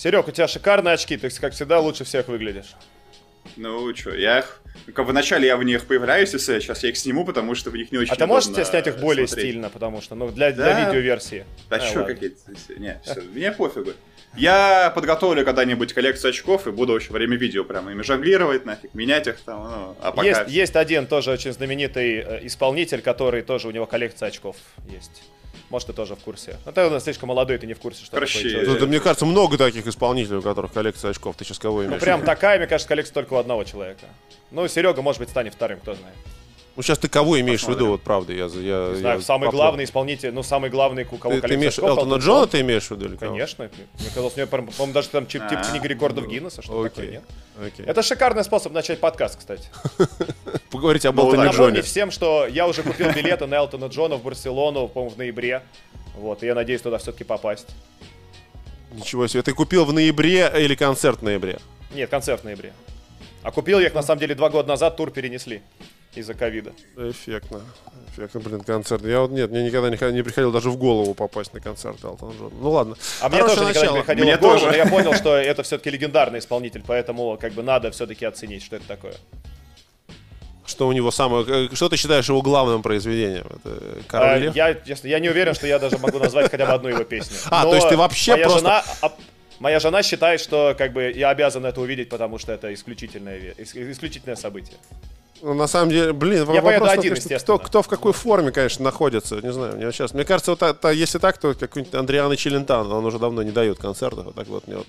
Серег, у тебя шикарные очки, ты, как всегда, лучше всех выглядишь. Ну, что, я их... Как вначале я в них появляюсь, если сейчас я их сниму, потому что в них не очень А ты можешь снять их более смотреть. стильно, потому что, ну, для, да. для видеоверсии. Да, а, что какие-то... Не, все, мне пофигу. Я подготовлю когда-нибудь коллекцию очков и буду во время видео прямо ими жонглировать, нафиг, менять их там. Ну, а пока... есть, есть один тоже очень знаменитый э, исполнитель, который тоже у него коллекция очков есть. Может, ты тоже в курсе. Но ты у нас слишком молодой, ты не в курсе, что Короче, такое человек. мне кажется, много таких исполнителей, у которых коллекция очков. Ты сейчас кого имеешь? Ну, прям такая, мне кажется, коллекция только у одного человека. Ну, Серега, может быть, станет вторым, кто знает. Ну, сейчас ты кого имеешь Посмотрим. в виду, вот правда, я... я, знаю, я самый поплыл. главный исполнитель, ну, самый главный, у кого ты, ты имеешь Элтона Джона, ты имеешь в виду? Или Конечно. Мне казалось, мне, по-моему, даже там типа книга рекордов Гиннесса, что такое, нет? Это шикарный способ начать подкаст, кстати. Поговорить об Элтоне Джоне. Всем, что я уже купил билеты на Элтона Джона в Барселону, по-моему, в ноябре. Вот, и я надеюсь туда все-таки попасть. Ничего себе, ты купил в ноябре или концерт в ноябре? Нет, концерт в ноябре. А купил я их, на самом деле, два года назад, тур перенесли из-за ковида. Эффектно. Эффектно, блин, концерт. Я вот, нет, мне никогда не, не приходил даже в голову попасть на концерт Элтона Джона. Ну ладно. А мне тоже начало. никогда не приходило мне в голову, тоже. но я понял, что это все-таки легендарный исполнитель, поэтому как бы надо все-таки оценить, что это такое. Что у него самое... Э, что ты считаешь его главным произведением? Это а, я, честно, я не уверен, что я даже могу назвать хотя бы одну его песню. А, то есть ты вообще моя просто... Жена, моя жена считает, что как бы я обязан это увидеть, потому что это исключительное, исключительное событие. Ну, на самом деле, блин, я вопрос, один, конечно, кто, кто в какой форме, конечно, находится, не знаю, мне сейчас, мне кажется, вот, это, если так, то какой-нибудь Андриана Челентано, он уже давно не дает концертов, а так вот мне вот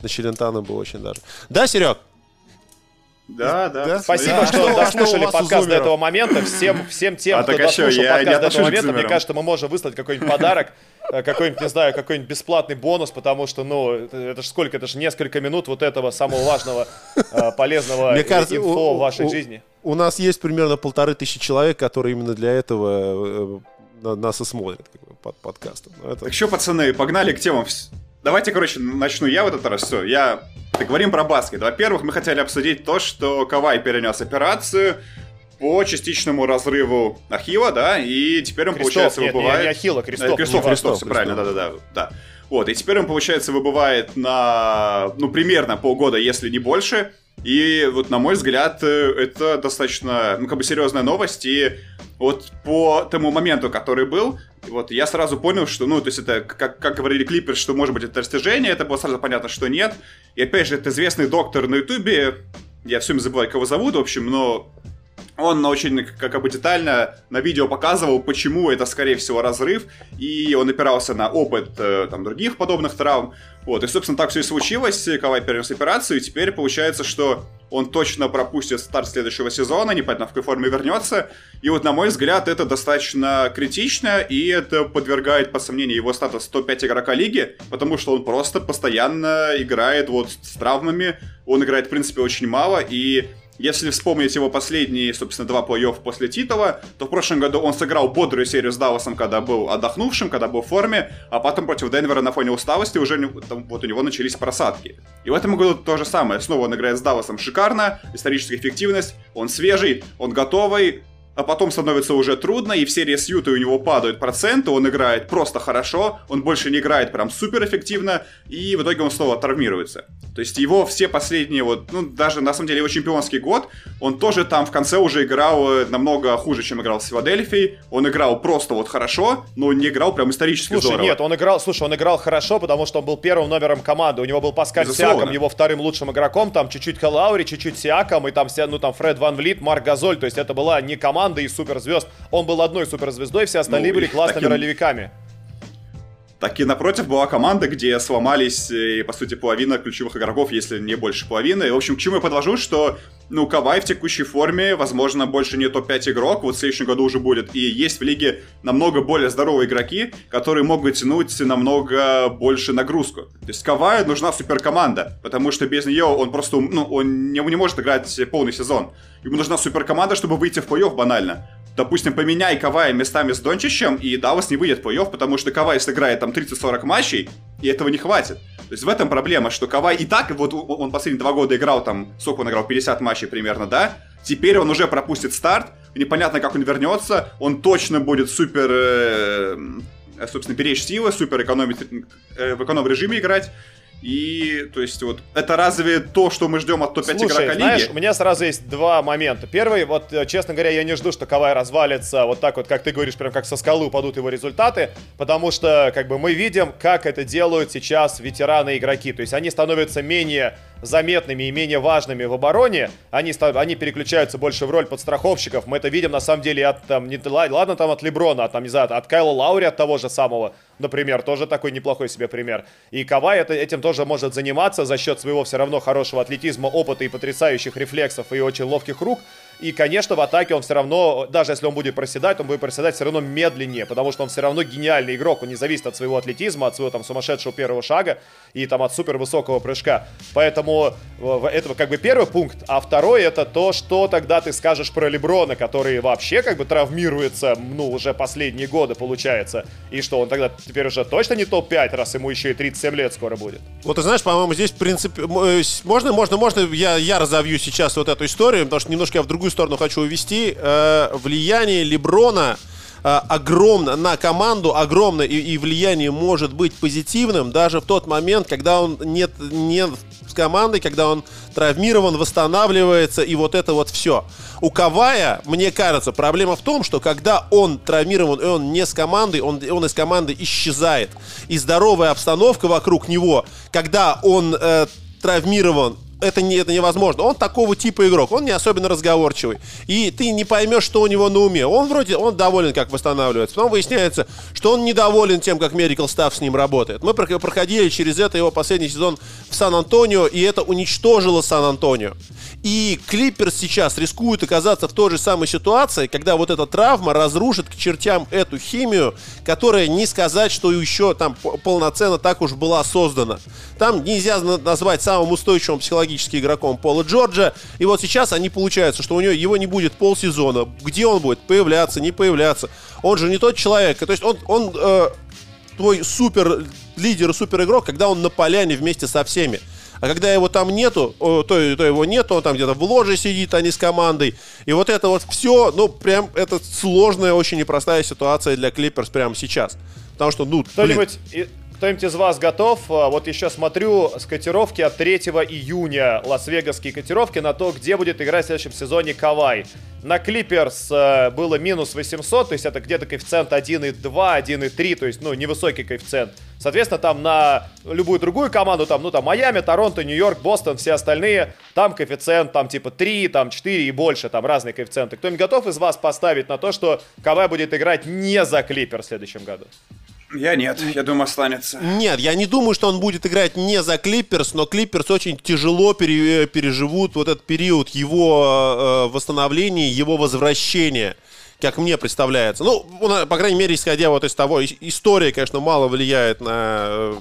на Челентано был очень даже. Да, Серег? Да, да. да? Спасибо, что дослушали подкаст до этого момента. Всем, всем тем, а кто дослушал подкаст до этого момента, мне кажется, мы можем выслать какой-нибудь подарок, э, какой-нибудь, не знаю, какой-нибудь бесплатный бонус, потому что, ну, это же сколько, это же несколько минут вот этого самого важного, э, полезного мне кажется, инфо в вашей жизни. У нас есть примерно полторы тысячи человек, которые именно для этого э, нас и смотрят под подкастом. Это... Так что, пацаны, погнали к темам. Давайте, короче, начну я в этот раз. Все, я говорим про баскет. Во-первых, мы хотели обсудить то, что Кавай перенес операцию по частичному разрыву Ахила, да, и теперь он, Крестов, получается, нет, выбывает... Не, не Ахилла, Крестов. Э, Крестов, Крестов, все правильно, да-да-да. да. Вот, и теперь он, получается, выбывает на, ну, примерно полгода, если не больше. И вот, на мой взгляд, э, это достаточно, ну, как бы серьезная новость. И вот по тому моменту, который был, вот я сразу понял, что, ну, то есть это, как, как говорили клипер, что может быть это растяжение, это было сразу понятно, что нет. И опять же, это известный доктор на ютубе, я все время забываю, кого зовут, в общем, но он очень, как бы детально на видео показывал, почему это, скорее всего, разрыв, и он опирался на опыт э, там, других подобных травм. Вот, и, собственно, так все и случилось, Кавай перенес операцию, и теперь получается, что он точно пропустит старт следующего сезона, непонятно в какой форме вернется. И вот, на мой взгляд, это достаточно критично, и это подвергает по сомнению его статус 105 игрока лиги, потому что он просто постоянно играет вот с травмами, он играет, в принципе, очень мало, и если вспомнить его последние, собственно, два плей-офф после титула, то в прошлом году он сыграл бодрую серию с Далласом, когда был отдохнувшим, когда был в форме, а потом против Денвера на фоне усталости уже там, вот у него начались просадки. И в этом году то же самое. Снова он играет с Далласом шикарно, историческая эффективность, он свежий, он готовый, а потом становится уже трудно, и в серии с Ютой у него падают проценты, он играет просто хорошо, он больше не играет прям супер эффективно, и в итоге он снова травмируется. То есть его все последние, вот, ну, даже на самом деле его чемпионский год, он тоже там в конце уже играл э, намного хуже, чем играл с Филадельфией. Он играл просто вот хорошо, но не играл прям исторически слушай, здорово. нет, он играл, слушай, он играл хорошо, потому что он был первым номером команды. У него был Паскаль Безусловно. Сиаком, его вторым лучшим игроком, там чуть-чуть Хэллаури, чуть-чуть Сиаком, и там ну, там Фред Ван Влит, Марк Газоль. То есть это была не команда, команды из суперзвезд. Он был одной суперзвездой, все остальные ну, были классными таким... ролевиками. Так и напротив была команда, где сломались, и, по сути, половина ключевых игроков, если не больше половины. И, в общем, к чему я подвожу, что, ну, Кавай в текущей форме, возможно, больше не топ-5 игрок, вот в следующем году уже будет. И есть в лиге намного более здоровые игроки, которые могут тянуть намного больше нагрузку. То есть Кавай нужна суперкоманда, потому что без нее он просто, ну, он не, не может играть полный сезон. Ему нужна суперкоманда, чтобы выйти в плей-офф банально допустим, поменяй Кавая местами с Дончичем, и Даллас не выйдет в плей-офф, потому что Кавай сыграет там 30-40 матчей, и этого не хватит. То есть в этом проблема, что Кавай и так, вот он последние два года играл там, сколько он играл, 50 матчей примерно, да? Теперь он уже пропустит старт, непонятно, как он вернется, он точно будет супер, э, собственно, беречь силы, супер экономить, э, в эконом-режиме играть. И, то есть, вот, это разве то, что мы ждем от топ-5 игрока лиги? знаешь, у меня сразу есть два момента. Первый, вот, э, честно говоря, я не жду, что Кавай развалится вот так вот, как ты говоришь, прям как со скалы упадут его результаты, потому что, как бы, мы видим, как это делают сейчас ветераны-игроки. То есть, они становятся менее заметными и менее важными в обороне, они, они переключаются больше в роль подстраховщиков. Мы это видим на самом деле от, там, не, ладно там от Леброна, а там, не знаю, от Кайла Лаури, от того же самого, например, тоже такой неплохой себе пример. И Кавай это, этим тоже может заниматься за счет своего все равно хорошего атлетизма, опыта и потрясающих рефлексов и очень ловких рук. И, конечно, в атаке он все равно, даже если он будет проседать, он будет проседать все равно медленнее, потому что он все равно гениальный игрок, он не зависит от своего атлетизма, от своего там сумасшедшего первого шага и там от супер высокого прыжка. Поэтому это как бы первый пункт. А второй это то, что тогда ты скажешь про Леброна, который вообще как бы травмируется, ну, уже последние годы получается. И что, он тогда теперь уже точно не топ-5, раз ему еще и 37 лет скоро будет. Вот ты знаешь, по-моему, здесь в принципе... Э, можно, можно, можно, я, я разовью сейчас вот эту историю, потому что немножко я в другую другую сторону хочу увести. Э, влияние Леброна э, огромно на команду, огромное и, и влияние может быть позитивным даже в тот момент, когда он нет, нет с командой, когда он травмирован, восстанавливается и вот это вот все. У Кавая, мне кажется, проблема в том, что когда он травмирован и он не с командой, он, он из команды исчезает. И здоровая обстановка вокруг него, когда он э, травмирован это, не, это невозможно. Он такого типа игрок, он не особенно разговорчивый. И ты не поймешь, что у него на уме. Он вроде, он доволен, как восстанавливается. Потом выясняется, что он недоволен тем, как Medical Staff с ним работает. Мы проходили через это его последний сезон в Сан-Антонио, и это уничтожило Сан-Антонио. И Клиперс сейчас рискуют оказаться в той же самой ситуации, когда вот эта травма разрушит к чертям эту химию, которая не сказать, что еще там полноценно так уж была создана. Там нельзя назвать самым устойчивым психологически игроком Пола Джорджа. И вот сейчас они получается, что у него его не будет полсезона. Где он будет? Появляться, не появляться. Он же не тот человек. То есть он, он э, твой супер лидер супер игрок, когда он на поляне вместе со всеми. А когда его там нету, то, то его нету, он там где-то в ложе сидит, а не с командой. И вот это вот все, ну, прям, это сложная, очень непростая ситуация для Клиперс прямо сейчас. Потому что, ну, Кто-нибудь кто-нибудь из вас готов? А, вот еще смотрю с котировки от 3 июня, Лас-Вегасские котировки на то, где будет играть в следующем сезоне Кавай. На Клиперс э, было минус 800, то есть это где-то коэффициент 1,2, 1,3, то есть, ну, невысокий коэффициент. Соответственно, там на любую другую команду, там, ну, там, Майами, Торонто, Нью-Йорк, Бостон, все остальные, там коэффициент, там, типа, 3, там, 4 и больше, там, разные коэффициенты. Кто-нибудь готов из вас поставить на то, что Кавай будет играть не за Клипер в следующем году? Я нет, я думаю, останется. Нет, я не думаю, что он будет играть не за Клиперс, но Клиперс очень тяжело пере, переживут вот этот период его э, восстановления, его возвращения, как мне представляется. Ну, по крайней мере, исходя вот из того, история, конечно, мало влияет на э,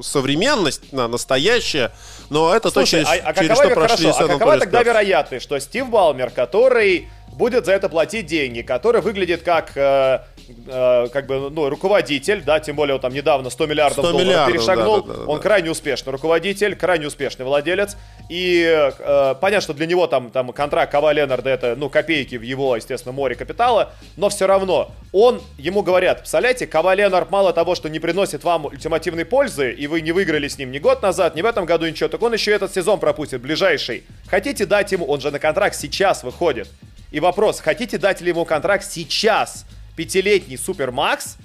современность, на настоящее, но это Слушай, точно а, а через какова, что прошли хорошо, А какова тогда вероятность, что Стив Балмер, который будет за это платить деньги, который выглядит как э, Э, как бы, ну, руководитель, да, тем более он там недавно 100 миллиардов 100 долларов миллиардов, перешагнул, да, да, да, он да. крайне успешный руководитель, крайне успешный владелец, и э, понятно, что для него там, там контракт Кава Ленарда это, ну, копейки в его, естественно, море капитала, но все равно он, ему говорят, представляете, Кава Ленард мало того, что не приносит вам ультимативной пользы, и вы не выиграли с ним ни год назад, ни в этом году ничего, так он еще этот сезон пропустит, ближайший. Хотите дать ему, он же на контракт сейчас выходит. И вопрос, хотите дать ли ему контракт сейчас? пятилетний Супер Макс,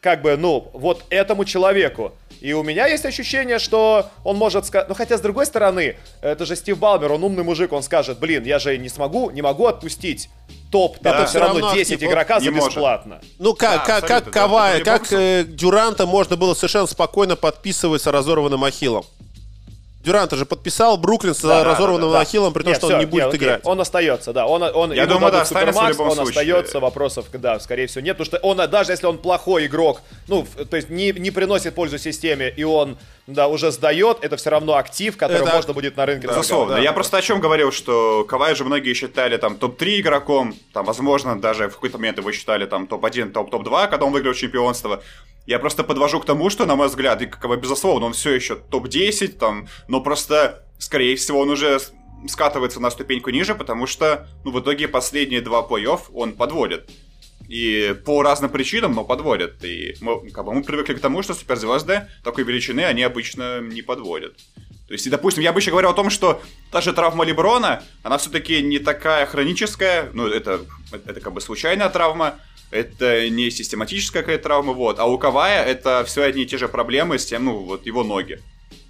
как бы, ну, вот этому человеку. И у меня есть ощущение, что он может сказать... Ну, хотя, с другой стороны, это же Стив Балмер, он умный мужик, он скажет, блин, я же не смогу, не могу отпустить топ, да, это все равно, равно 10 актив, игрока за бесплатно. Ну, как, да, как, как Кавай, как э, Дюранта можно было совершенно спокойно подписывать с разорванным Ахиллом. Дюранта же подписал Бруклин с да, разорванным да, да, Ахиллом, при том, нет, что все, он не будет нет, играть. Он остается, да. Он, он, Я думаю, да, останется Супермакс, он случае. остается, вопросов, да, скорее всего, нет. Потому что он, даже если он плохой игрок, ну, то есть не, не приносит пользу системе, и он, да, уже сдает, это все равно актив, который это... можно будет на рынке Безусловно. Да. Я просто о чем говорил, что Кавай же многие считали там топ-3 игроком, там, возможно, даже в какой-то момент его считали там топ-1, топ-2, когда он выиграл чемпионство. Я просто подвожу к тому, что, на мой взгляд, и как безусловно, он все еще топ-10, там, но просто, скорее всего, он уже скатывается на ступеньку ниже, потому что, ну, в итоге последние два плей-офф он подводит. И по разным причинам, но подводят. И мы, как бы, мы привыкли к тому, что суперзвезды такой величины они обычно не подводят. То есть, и, допустим, я бы еще говорил о том, что та же травма Леброна, она все-таки не такая хроническая, ну, это, это как бы случайная травма, это не систематическая какая-то травма, вот. А у Кавая это все одни и те же проблемы с тем, ну, вот его ноги.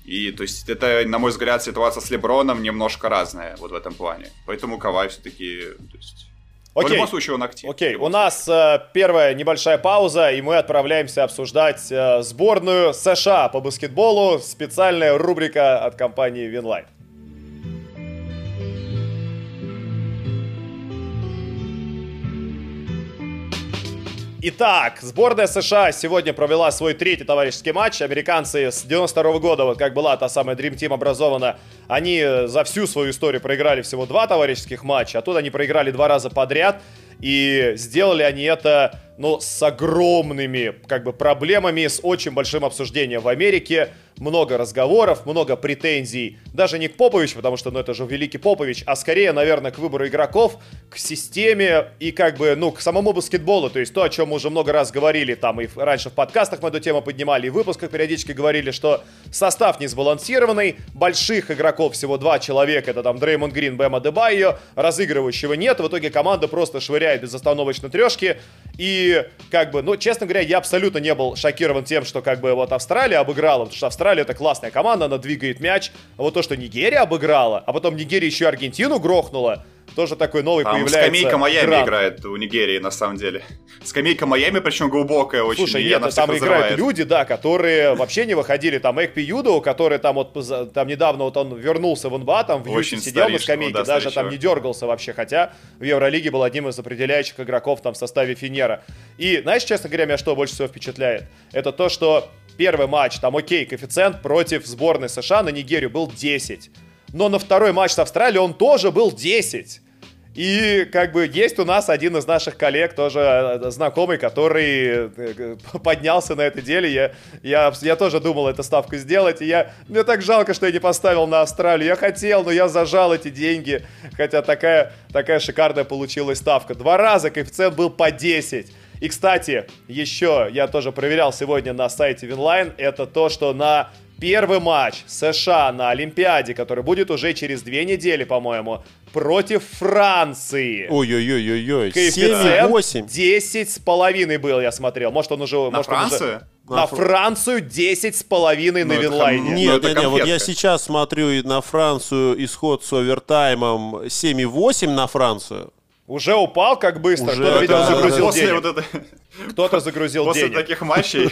И, то есть, это, на мой взгляд, ситуация с Леброном немножко разная вот в этом плане. Поэтому Кавай все-таки, то есть, Окей. В любом случае он актив. Окей, у нас э, первая небольшая пауза, и мы отправляемся обсуждать э, сборную США по баскетболу. Специальная рубрика от компании Winline. Итак, сборная США сегодня провела свой третий товарищеский матч. Американцы с 92 -го года, вот как была та самая Dream Team образована, они за всю свою историю проиграли всего два товарищеских матча, а тут они проиграли два раза подряд. И сделали они это, ну, с огромными, как бы, проблемами, с очень большим обсуждением в Америке много разговоров, много претензий, даже не к Поповичу, потому что, ну, это же великий Попович, а скорее, наверное, к выбору игроков, к системе и, как бы, ну, к самому баскетболу, то есть то, о чем мы уже много раз говорили, там, и раньше в подкастах мы эту тему поднимали, и в выпусках периодически говорили, что состав не сбалансированный, больших игроков всего два человека, это там Дреймонд Грин, Бэма Дебайо, разыгрывающего нет, в итоге команда просто швыряет безостановочно трешки, и, как бы, ну, честно говоря, я абсолютно не был шокирован тем, что, как бы, вот Австралия обыграла, потому что Австралия Австралия это классная команда, она двигает мяч. А вот то, что Нигерия обыграла, а потом Нигерия еще Аргентину грохнула, тоже такой новый Там появляется. Скамейка Майами град. играет у Нигерии, на самом деле. Скамейка Майами, причем глубокая очень. Слушай, нет, там разрывает. играют люди, да, которые вообще не выходили. Там Экпи Юдо, который там вот там недавно вот он вернулся в НБА, там в Юте сидел на скамейке, да, даже там не дергался вообще, хотя в Евролиге был одним из определяющих игроков там в составе Финера. И знаешь, честно говоря, меня что больше всего впечатляет? Это то, что первый матч, там окей, коэффициент против сборной США на Нигерию был 10. Но на второй матч с Австралией он тоже был 10. И как бы есть у нас один из наших коллег, тоже э, знакомый, который э, поднялся на этой деле. Я, я, я тоже думал эту ставку сделать. И я, мне так жалко, что я не поставил на Австралию. Я хотел, но я зажал эти деньги. Хотя такая, такая шикарная получилась ставка. Два раза коэффициент был по 10. И, кстати, еще я тоже проверял сегодня на сайте Winline, это то, что на первый матч США на Олимпиаде, который будет уже через две недели, по-моему, против Франции. Ой-ой-ой-ой-ой. Коэффициент 10 с половиной был, я смотрел. Может, он уже... На может, Францию? Уже... На, Францию 10 с половиной на ну, Winline е. Нет, ну, нет, нет, вот я сейчас смотрю на Францию исход с овертаймом 7,8 на Францию. Уже упал как быстро, Уже, кто-то, видимо, да, загрузил После денег. Вот это... Кто-то загрузил После денег. После таких матчей.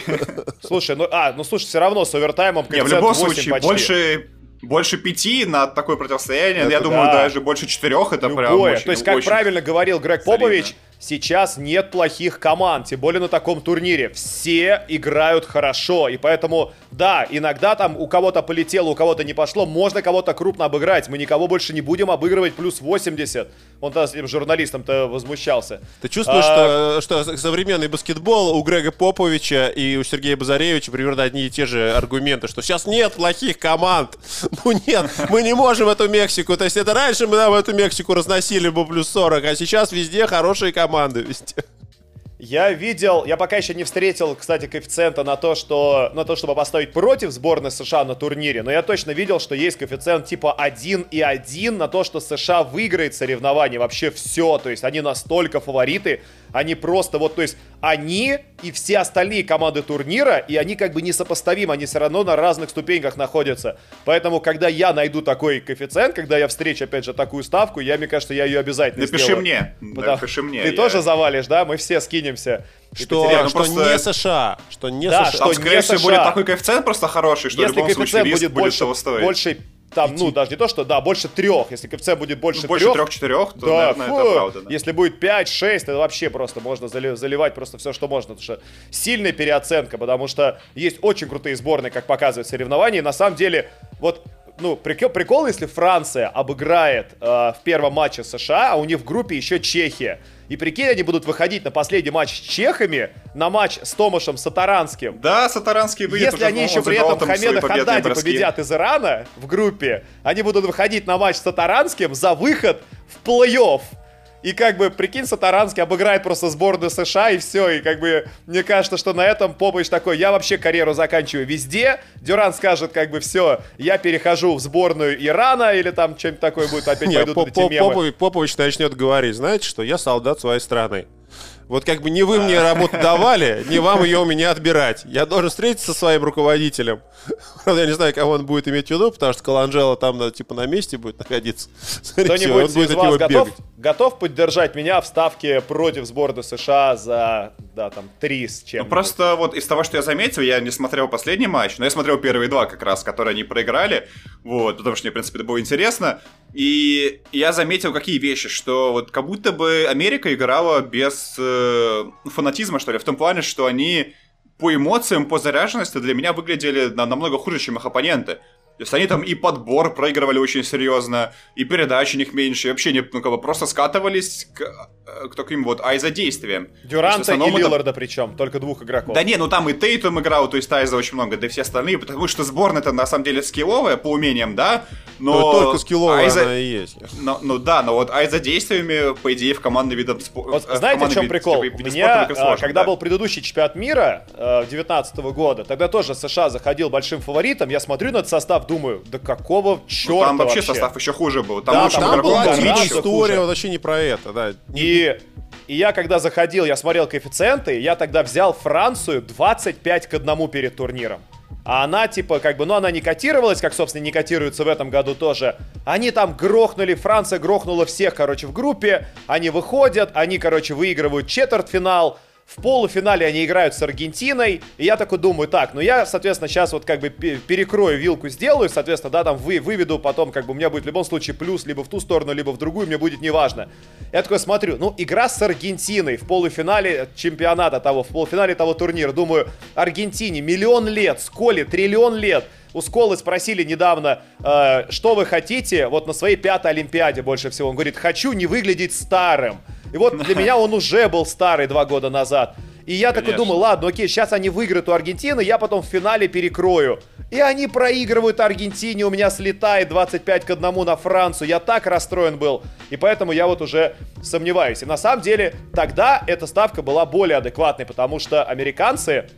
Слушай, ну, а, ну слушай, все равно с овертаймом Не, в любом случае, почти. больше больше пяти на такое противостояние, это я да. думаю, даже больше четырех, это Любое. прям очень, То есть, как очень правильно говорил Грег солидно. Попович, сейчас нет плохих команд, тем более на таком турнире. Все играют хорошо, и поэтому, да, иногда там у кого-то полетело, у кого-то не пошло, можно кого-то крупно обыграть. Мы никого больше не будем обыгрывать плюс 80. Он там с этим журналистом-то возмущался. Ты чувствуешь, а... что, что современный баскетбол у Грега Поповича и у Сергея Базаревича примерно одни и те же аргументы, что сейчас нет плохих команд. Ну нет, мы не можем эту Мексику. То есть это раньше мы нам эту Мексику разносили бы плюс 40, а сейчас везде хорошие команды вести. Я видел, я пока еще не встретил, кстати, коэффициента на то, что, на то, чтобы поставить против сборной США на турнире, но я точно видел, что есть коэффициент типа 1 и 1 на то, что США выиграет соревнование, вообще все, то есть они настолько фавориты, они просто вот, то есть они и все остальные команды турнира, и они как бы несопоставимы, они все равно на разных ступеньках находятся. Поэтому, когда я найду такой коэффициент, когда я встречу, опять же, такую ставку, я, мне кажется, я ее обязательно Напиши сделаю. мне. Потому... Напиши мне. Ты я... тоже завалишь, да? Мы все скинемся. Что, ну, что просто... не США. Что не да, США. Там, что скорее всего, будет такой коэффициент просто хороший, что Если в любом случае риск будет, больше, того стоить. больше там, ну, даже не то, что, да, больше трех. Если коэффициент будет больше, ну, больше трех. трех-четырех, то, да, наверное, фу, это правда. Да. Если будет 5-6, это вообще просто можно заливать просто все, что можно. Потому что сильная переоценка, потому что есть очень крутые сборные, как показывают соревнования. И на самом деле, вот ну, прикол, прикол, если Франция обыграет э, в первом матче США, а у них в группе еще Чехия. И прикинь, они будут выходить на последний матч с чехами, на матч с Томашем Сатаранским. Да, Сатаранский выйдет Если они еще при этом Хамеда Хаддади победят из Ирана в группе, они будут выходить на матч с Сатаранским за выход в плей-офф. И как бы, прикинь, Сатаранский обыграет просто сборную США, и все. И как бы, мне кажется, что на этом Попович такой, я вообще карьеру заканчиваю везде. Дюран скажет, как бы, все, я перехожу в сборную Ирана, или там что-нибудь такое будет, опять пойдут эти мемы. Попович начнет говорить, знаете что, я солдат своей страны. Вот как бы не вы мне работу давали, не вам ее у меня отбирать. Я должен встретиться со своим руководителем. Правда, я не знаю, кого он будет иметь в виду, потому что Каланджело там типа на месте будет находиться. Кто-нибудь из вас готов, готов поддержать меня в ставке против сборной США за, да, там, три с чем Ну, просто вот из того, что я заметил, я не смотрел последний матч, но я смотрел первые два как раз, которые они проиграли, вот, потому что мне, в принципе, это было интересно. И я заметил какие вещи, что вот как будто бы Америка играла без э, фанатизма, что ли, в том плане, что они по эмоциям, по заряженности для меня выглядели намного хуже, чем их оппоненты. То есть они там и подбор проигрывали очень серьезно, и передач у них меньше, и вообще не, ну, как бы просто скатывались к, э, к таким вот айза-действиям. Дюранта и Лилларда это... причем, только двух игроков. Да не, ну там и Тейтум играл, то есть айза очень много, да и все остальные, потому что сборная-то на самом деле скилловая по умениям, да, но... Ну, только скилловая айза... она и есть. Но, ну да, но вот айза-действиями, по идее, в командный вид спорта... Вот, знаете, в чем прикол? Типа, меня, а, сложно, когда да? был предыдущий чемпионат мира э, 19 года, тогда тоже США заходил большим фаворитом, я смотрю на этот состав, думаю, да какого черта ну, Там вообще, вообще состав еще хуже был. Там, да, там, там была история хуже. вообще не про это, да. И, и я когда заходил, я смотрел коэффициенты, я тогда взял Францию 25 к 1 перед турниром. А она, типа, как бы, ну, она не котировалась, как, собственно, не котируется в этом году тоже. Они там грохнули, Франция грохнула всех, короче, в группе. Они выходят, они, короче, выигрывают четвертьфинал. В полуфинале они играют с Аргентиной, и я такой думаю, так, ну я, соответственно, сейчас вот как бы перекрою вилку, сделаю, соответственно, да, там вы, выведу, потом как бы у меня будет в любом случае плюс либо в ту сторону, либо в другую, мне будет неважно. Я такой смотрю, ну, игра с Аргентиной в полуфинале чемпионата того, в полуфинале того турнира, думаю, Аргентине миллион лет, Сколе триллион лет, у Сколы спросили недавно, э, что вы хотите вот на своей пятой Олимпиаде больше всего. Он говорит, хочу не выглядеть старым. И вот для меня он уже был старый два года назад. И я Конечно. такой думаю, ладно, окей, сейчас они выиграют у Аргентины, я потом в финале перекрою. И они проигрывают Аргентине, у меня слетает 25 к 1 на Францию. Я так расстроен был. И поэтому я вот уже сомневаюсь. И на самом деле тогда эта ставка была более адекватной, потому что американцы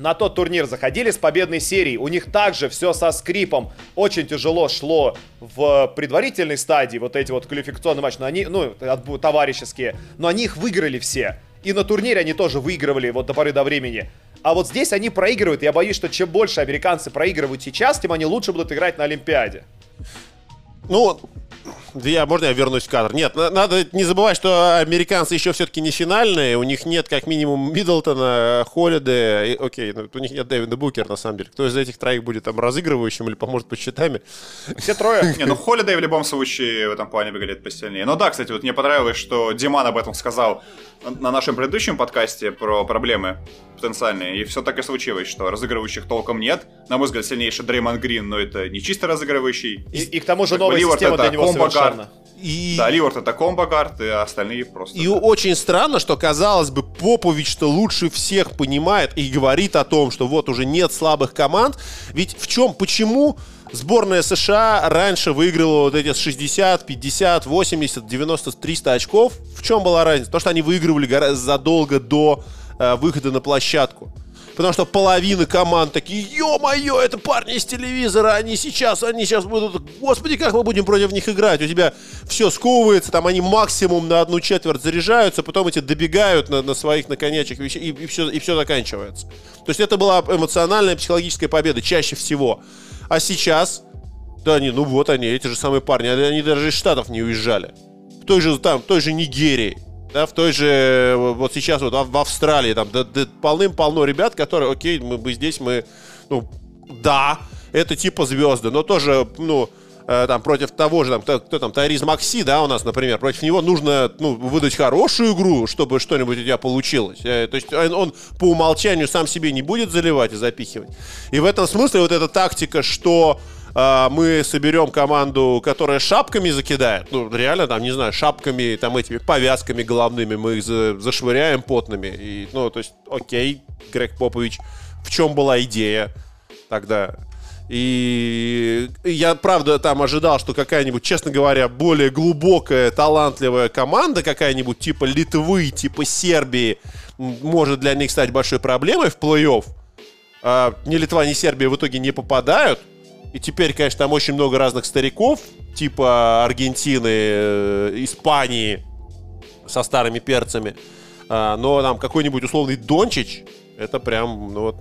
на тот турнир заходили с победной серией. У них также все со скрипом. Очень тяжело шло в предварительной стадии вот эти вот квалификационные матчи. Но они, ну, товарищеские. Но они их выиграли все. И на турнире они тоже выигрывали вот до поры до времени. А вот здесь они проигрывают. Я боюсь, что чем больше американцы проигрывают сейчас, тем они лучше будут играть на Олимпиаде. Ну, я, можно я вернусь в кадр? Нет, надо не забывать, что американцы еще все-таки не финальные. У них нет как минимум Миддлтона, Холлиде. Окей, ну, у них нет Дэвида Букер, на самом деле. Кто из этих троих будет там разыгрывающим или поможет по счетами? Все трое. Не, ну Холлидей в любом случае в этом плане выглядит посильнее. Ну да, кстати, вот мне понравилось, что Диман об этом сказал на нашем предыдущем подкасте про проблемы потенциальные. И все так и случилось, что разыгрывающих толком нет. На мой взгляд, сильнейший Дреймон Грин, но это не чисто разыгрывающий. И, и к тому же новая система для него совершенно. И... Да, Ливард это комбогард, и остальные просто... И да. очень странно, что, казалось бы, Попович-то лучше всех понимает и говорит о том, что вот уже нет слабых команд. Ведь в чем, почему сборная США раньше выигрывала вот эти 60, 50, 80, 90, 300 очков? В чем была разница? То, что они выигрывали задолго до э, выхода на площадку потому что половина команд такие, ё-моё, это парни из телевизора, они сейчас, они сейчас будут, господи, как мы будем против них играть, у тебя все сковывается, там они максимум на одну четверть заряжаются, потом эти добегают на, на своих наконечек, и, и, все, и все заканчивается. То есть это была эмоциональная психологическая победа чаще всего. А сейчас, да они, ну вот они, эти же самые парни, они даже из Штатов не уезжали. В той же, там, в той же Нигерии да, в той же, вот сейчас вот в Австралии, там да, да, полным-полно ребят, которые, окей, мы, мы здесь, мы, ну, да, это типа звезды, но тоже, ну, э, там, против того же, там, кто, там, Тариз Макси, да, у нас, например, против него нужно, ну, выдать хорошую игру, чтобы что-нибудь у тебя получилось. Э, то есть он по умолчанию сам себе не будет заливать и запихивать. И в этом смысле вот эта тактика, что а, мы соберем команду, которая шапками закидает, ну, реально, там, не знаю, шапками, там, этими повязками головными, мы их за, зашвыряем потными. И, ну, то есть, окей, Грег Попович, в чем была идея тогда? И я, правда, там ожидал, что какая-нибудь, честно говоря, более глубокая, талантливая команда, какая-нибудь типа Литвы, типа Сербии, может для них стать большой проблемой в плей-офф. А, ни Литва, ни Сербия в итоге не попадают. И теперь, конечно, там очень много разных стариков, типа Аргентины, э, Испании со старыми перцами. А, но там какой-нибудь условный Дончич, это прям, ну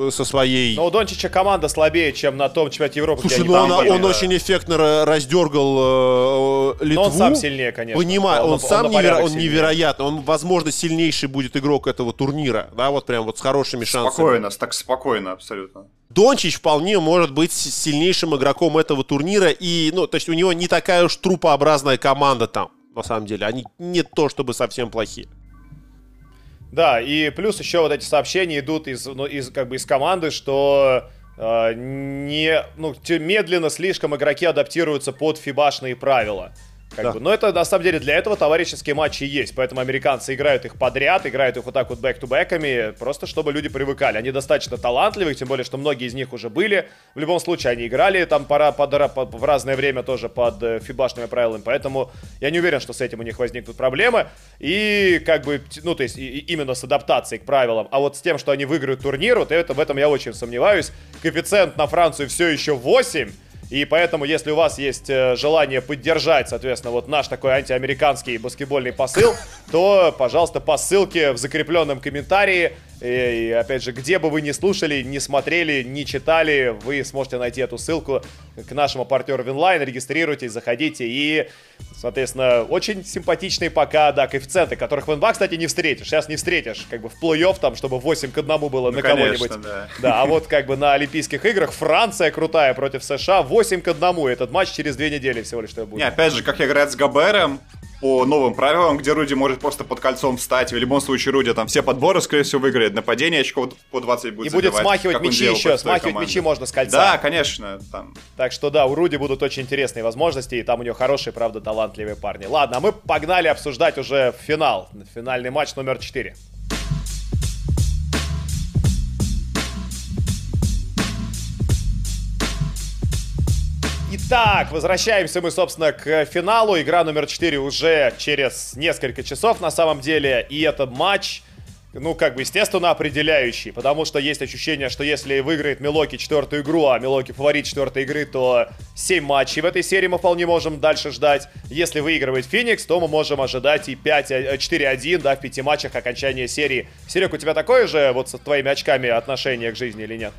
вот, со своей... Но у Дончича команда слабее, чем на том чемпионате Европы. Слушай, ну он, он очень эффектно раздергал э, Литву. Но он сам сильнее, конечно. Понимаю, он, он, сам он, неверо... он невероятно. Он, возможно, сильнейший будет игрок этого турнира. Да, вот прям вот с хорошими шансами. Спокойно, так спокойно абсолютно. Дончич вполне может быть сильнейшим игроком этого турнира. И, ну, то есть у него не такая уж трупообразная команда там, на самом деле. Они не то чтобы совсем плохие. Да, и плюс еще вот эти сообщения идут из, ну, из, как бы из команды, что э, не, ну, медленно слишком игроки адаптируются под фибашные правила. Как да. бы. Но это на самом деле для этого товарищеские матчи есть. Поэтому американцы играют их подряд, играют их вот так вот бэк-то-бэками, просто чтобы люди привыкали. Они достаточно талантливые, тем более, что многие из них уже были. В любом случае, они играли там пора, под, под, в разное время тоже под э, фибашными правилами. Поэтому я не уверен, что с этим у них возникнут проблемы. И как бы, ну, то есть и, именно с адаптацией к правилам. А вот с тем, что они выиграют турнир, вот это, в этом я очень сомневаюсь. Коэффициент на Францию все еще 8. И поэтому, если у вас есть э, желание поддержать, соответственно, вот наш такой антиамериканский баскетбольный посыл, то, пожалуйста, по ссылке в закрепленном комментарии и, и опять же, где бы вы ни слушали, не смотрели, не читали, вы сможете найти эту ссылку к нашему партнеру Winline. Регистрируйтесь, заходите и, соответственно, очень симпатичные пока, да, коэффициенты, которых в НБА, кстати, не встретишь. Сейчас не встретишь, как бы в плей-офф там, чтобы 8 к 1 было ну, на кого-нибудь. Да. да, а вот как бы на Олимпийских играх Франция крутая против США 8 к 1. Этот матч через две недели всего лишь что будет. Не, опять же, как играть с Гобером, по новым правилам, где Руди может просто под кольцом встать. В любом случае, Руди там все подборы, скорее всего, выиграет. Нападение очков по 20 будет И будет смахивать мячи еще. Смахивать команды. мячи можно с кольца. Да, конечно. Там. Так что да, у Руди будут очень интересные возможности. И там у него хорошие, правда, талантливые парни. Ладно, а мы погнали обсуждать уже финал. Финальный матч номер 4. Итак, возвращаемся мы, собственно, к финалу. Игра номер 4 уже через несколько часов на самом деле. И это матч, ну, как бы, естественно, определяющий. Потому что есть ощущение, что если выиграет Милоки четвертую игру, а Милоки фаворит четвертой игры, то 7 матчей в этой серии мы вполне можем дальше ждать. Если выигрывает Феникс, то мы можем ожидать и 5, 4-1, да, в пяти матчах окончания серии. Серег, у тебя такое же вот со твоими очками отношение к жизни или нет?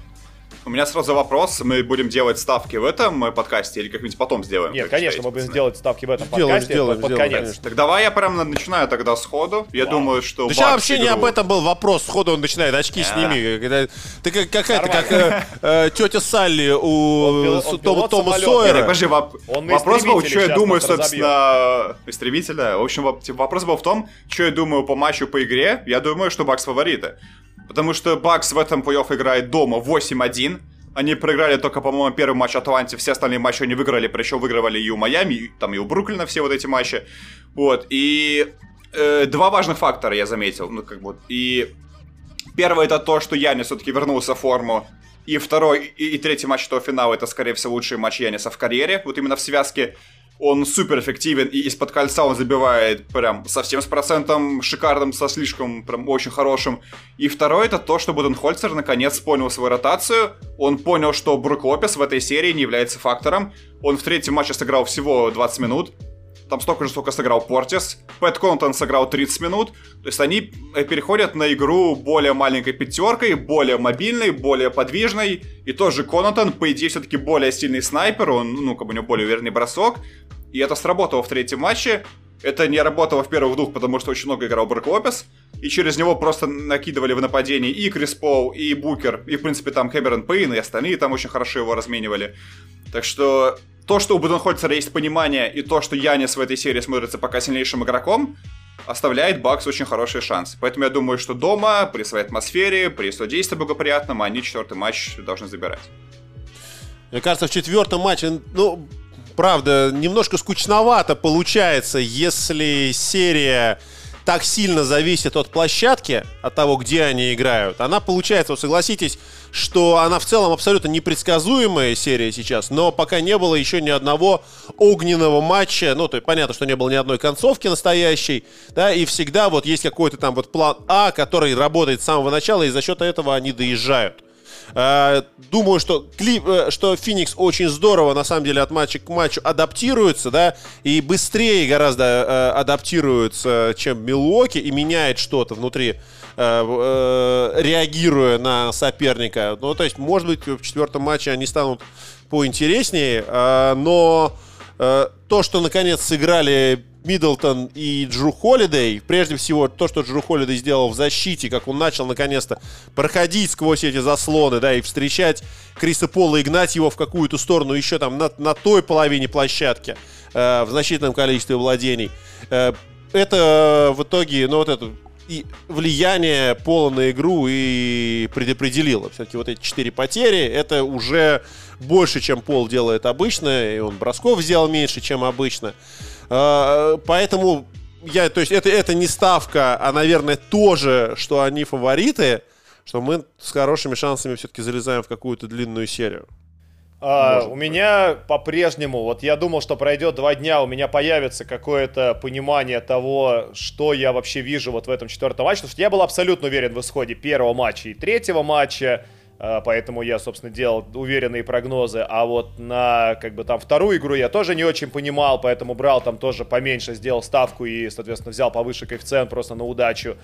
У меня сразу вопрос. Мы будем делать ставки в этом подкасте или как-нибудь потом сделаем? Нет, конечно, мы будем делать ставки в этом сделаем, подкасте сделаем, под сделаем, конец. Конечно. Так давай я прям начинаю тогда сходу. Я Вау. думаю, что... Да сейчас вообще игру... не об этом был вопрос. Сходу он начинает. Очки сними. Ты как какая-то, как э, э, тетя Салли у Тома Сойера. Подожди, вопрос был, что я думаю, собственно... Истребителя. В общем, вопрос был в том, что я думаю по матчу, по игре. Я думаю, что Бакс фавориты. Потому что Бакс в этом плей-офф играет дома 8-1. Они проиграли только, по-моему, первый матч Атланте, все остальные матчи они выиграли, причем выигрывали и у Майами, и, там и у Бруклина все вот эти матчи. Вот, и э, два важных фактора я заметил, ну, как бы, и первое это то, что Янис все-таки вернулся в форму, и второй и, и третий матч этого финала это, скорее всего, лучший матч Яниса в карьере, вот именно в связке он супер эффективен, и из-под кольца он забивает прям совсем с процентом шикарным, со слишком прям очень хорошим. И второе, это то, что Буденхольцер наконец понял свою ротацию. Он понял, что Брук Лопес в этой серии не является фактором. Он в третьем матче сыграл всего 20 минут. Там столько же, сколько сыграл Портис. Пэт Контон сыграл 30 минут. То есть они э, переходят на игру более маленькой пятеркой, более мобильной, более подвижной. И тоже Конатон, по идее, все-таки более сильный снайпер. Он, ну, как бы у него более уверенный бросок. И это сработало в третьем матче. Это не работало в первых двух, потому что очень много играл Брэк Лопес. И через него просто накидывали в нападении и Крис Пол, и Букер, и, в принципе, там Кэмерон Пейн, и остальные там очень хорошо его разменивали. Так что то, что у Буденхольцера есть понимание, и то, что Янис в этой серии смотрится пока сильнейшим игроком, оставляет Бакс очень хороший шанс. Поэтому я думаю, что дома, при своей атмосфере, при судействе благоприятном, они четвертый матч должны забирать. Мне кажется, в четвертом матче, ну, правда, немножко скучновато получается, если серия так сильно зависит от площадки, от того, где они играют, она получается, вот согласитесь, что она в целом абсолютно непредсказуемая серия сейчас, но пока не было еще ни одного огненного матча, ну, то есть понятно, что не было ни одной концовки настоящей, да, и всегда вот есть какой-то там вот план А, который работает с самого начала, и за счет этого они доезжают. Э, думаю, что, клип, э, что Феникс очень здорово, на самом деле, от матча к матчу адаптируется, да, и быстрее гораздо э, адаптируется, чем Милуоки, и меняет что-то внутри, реагируя на соперника. Ну, то есть, может быть, в четвертом матче они станут поинтереснее, но то, что наконец сыграли Миддлтон и Джру Холидей. Прежде всего, то, что Джру Холидей сделал в защите, как он начал наконец-то проходить сквозь эти заслоны, да, и встречать Криса Пола и гнать его в какую-то сторону еще там на, на той половине площадки э, в значительном количестве владений. Э, это в итоге, ну вот это и влияние Пола на игру и предопределило. Все-таки вот эти четыре потери, это уже больше, чем Пол делает обычно, и он бросков сделал меньше, чем обычно. А, поэтому я, то есть это, это не ставка, а, наверное, тоже, что они фавориты, что мы с хорошими шансами все-таки залезаем в какую-то длинную серию. А, у меня по-прежнему, вот я думал, что пройдет два дня, у меня появится какое-то понимание того, что я вообще вижу вот в этом четвертом матче, потому что я был абсолютно уверен в исходе первого матча и третьего матча. А, поэтому я, собственно, делал уверенные прогнозы, а вот на, как бы, там, вторую игру я тоже не очень понимал, поэтому брал там тоже поменьше, сделал ставку и, соответственно, взял повыше коэффициент просто на удачу.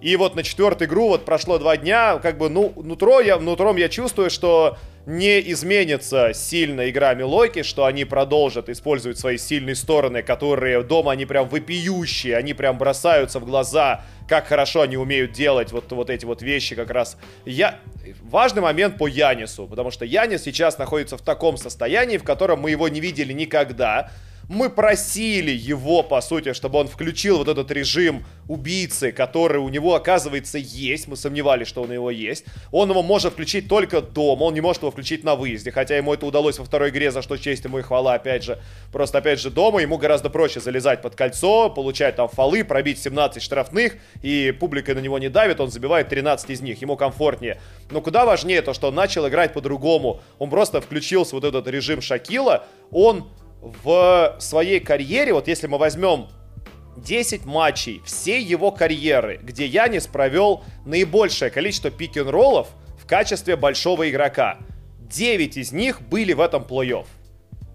И вот на четвертую игру вот прошло два дня, как бы, ну, нутро я, нутром я чувствую, что не изменится сильно игра Милоки, что они продолжат использовать свои сильные стороны, которые дома они прям вопиющие, они прям бросаются в глаза, как хорошо они умеют делать вот, вот эти вот вещи как раз. Я... Важный момент по Янису, потому что Янис сейчас находится в таком состоянии, в котором мы его не видели никогда. Мы просили его, по сути, чтобы он включил вот этот режим убийцы, который у него, оказывается, есть. Мы сомневались, что он его есть. Он его может включить только дома, он не может его включить на выезде. Хотя ему это удалось во второй игре, за что честь ему и хвала, опять же. Просто, опять же, дома ему гораздо проще залезать под кольцо, получать там фолы, пробить 17 штрафных, и публика на него не давит, он забивает 13 из них, ему комфортнее. Но куда важнее то, что он начал играть по-другому. Он просто включился вот этот режим Шакила, он в своей карьере, вот если мы возьмем 10 матчей всей его карьеры, где Янис провел наибольшее количество пик-н-роллов в качестве большого игрока. 9 из них были в этом плей-офф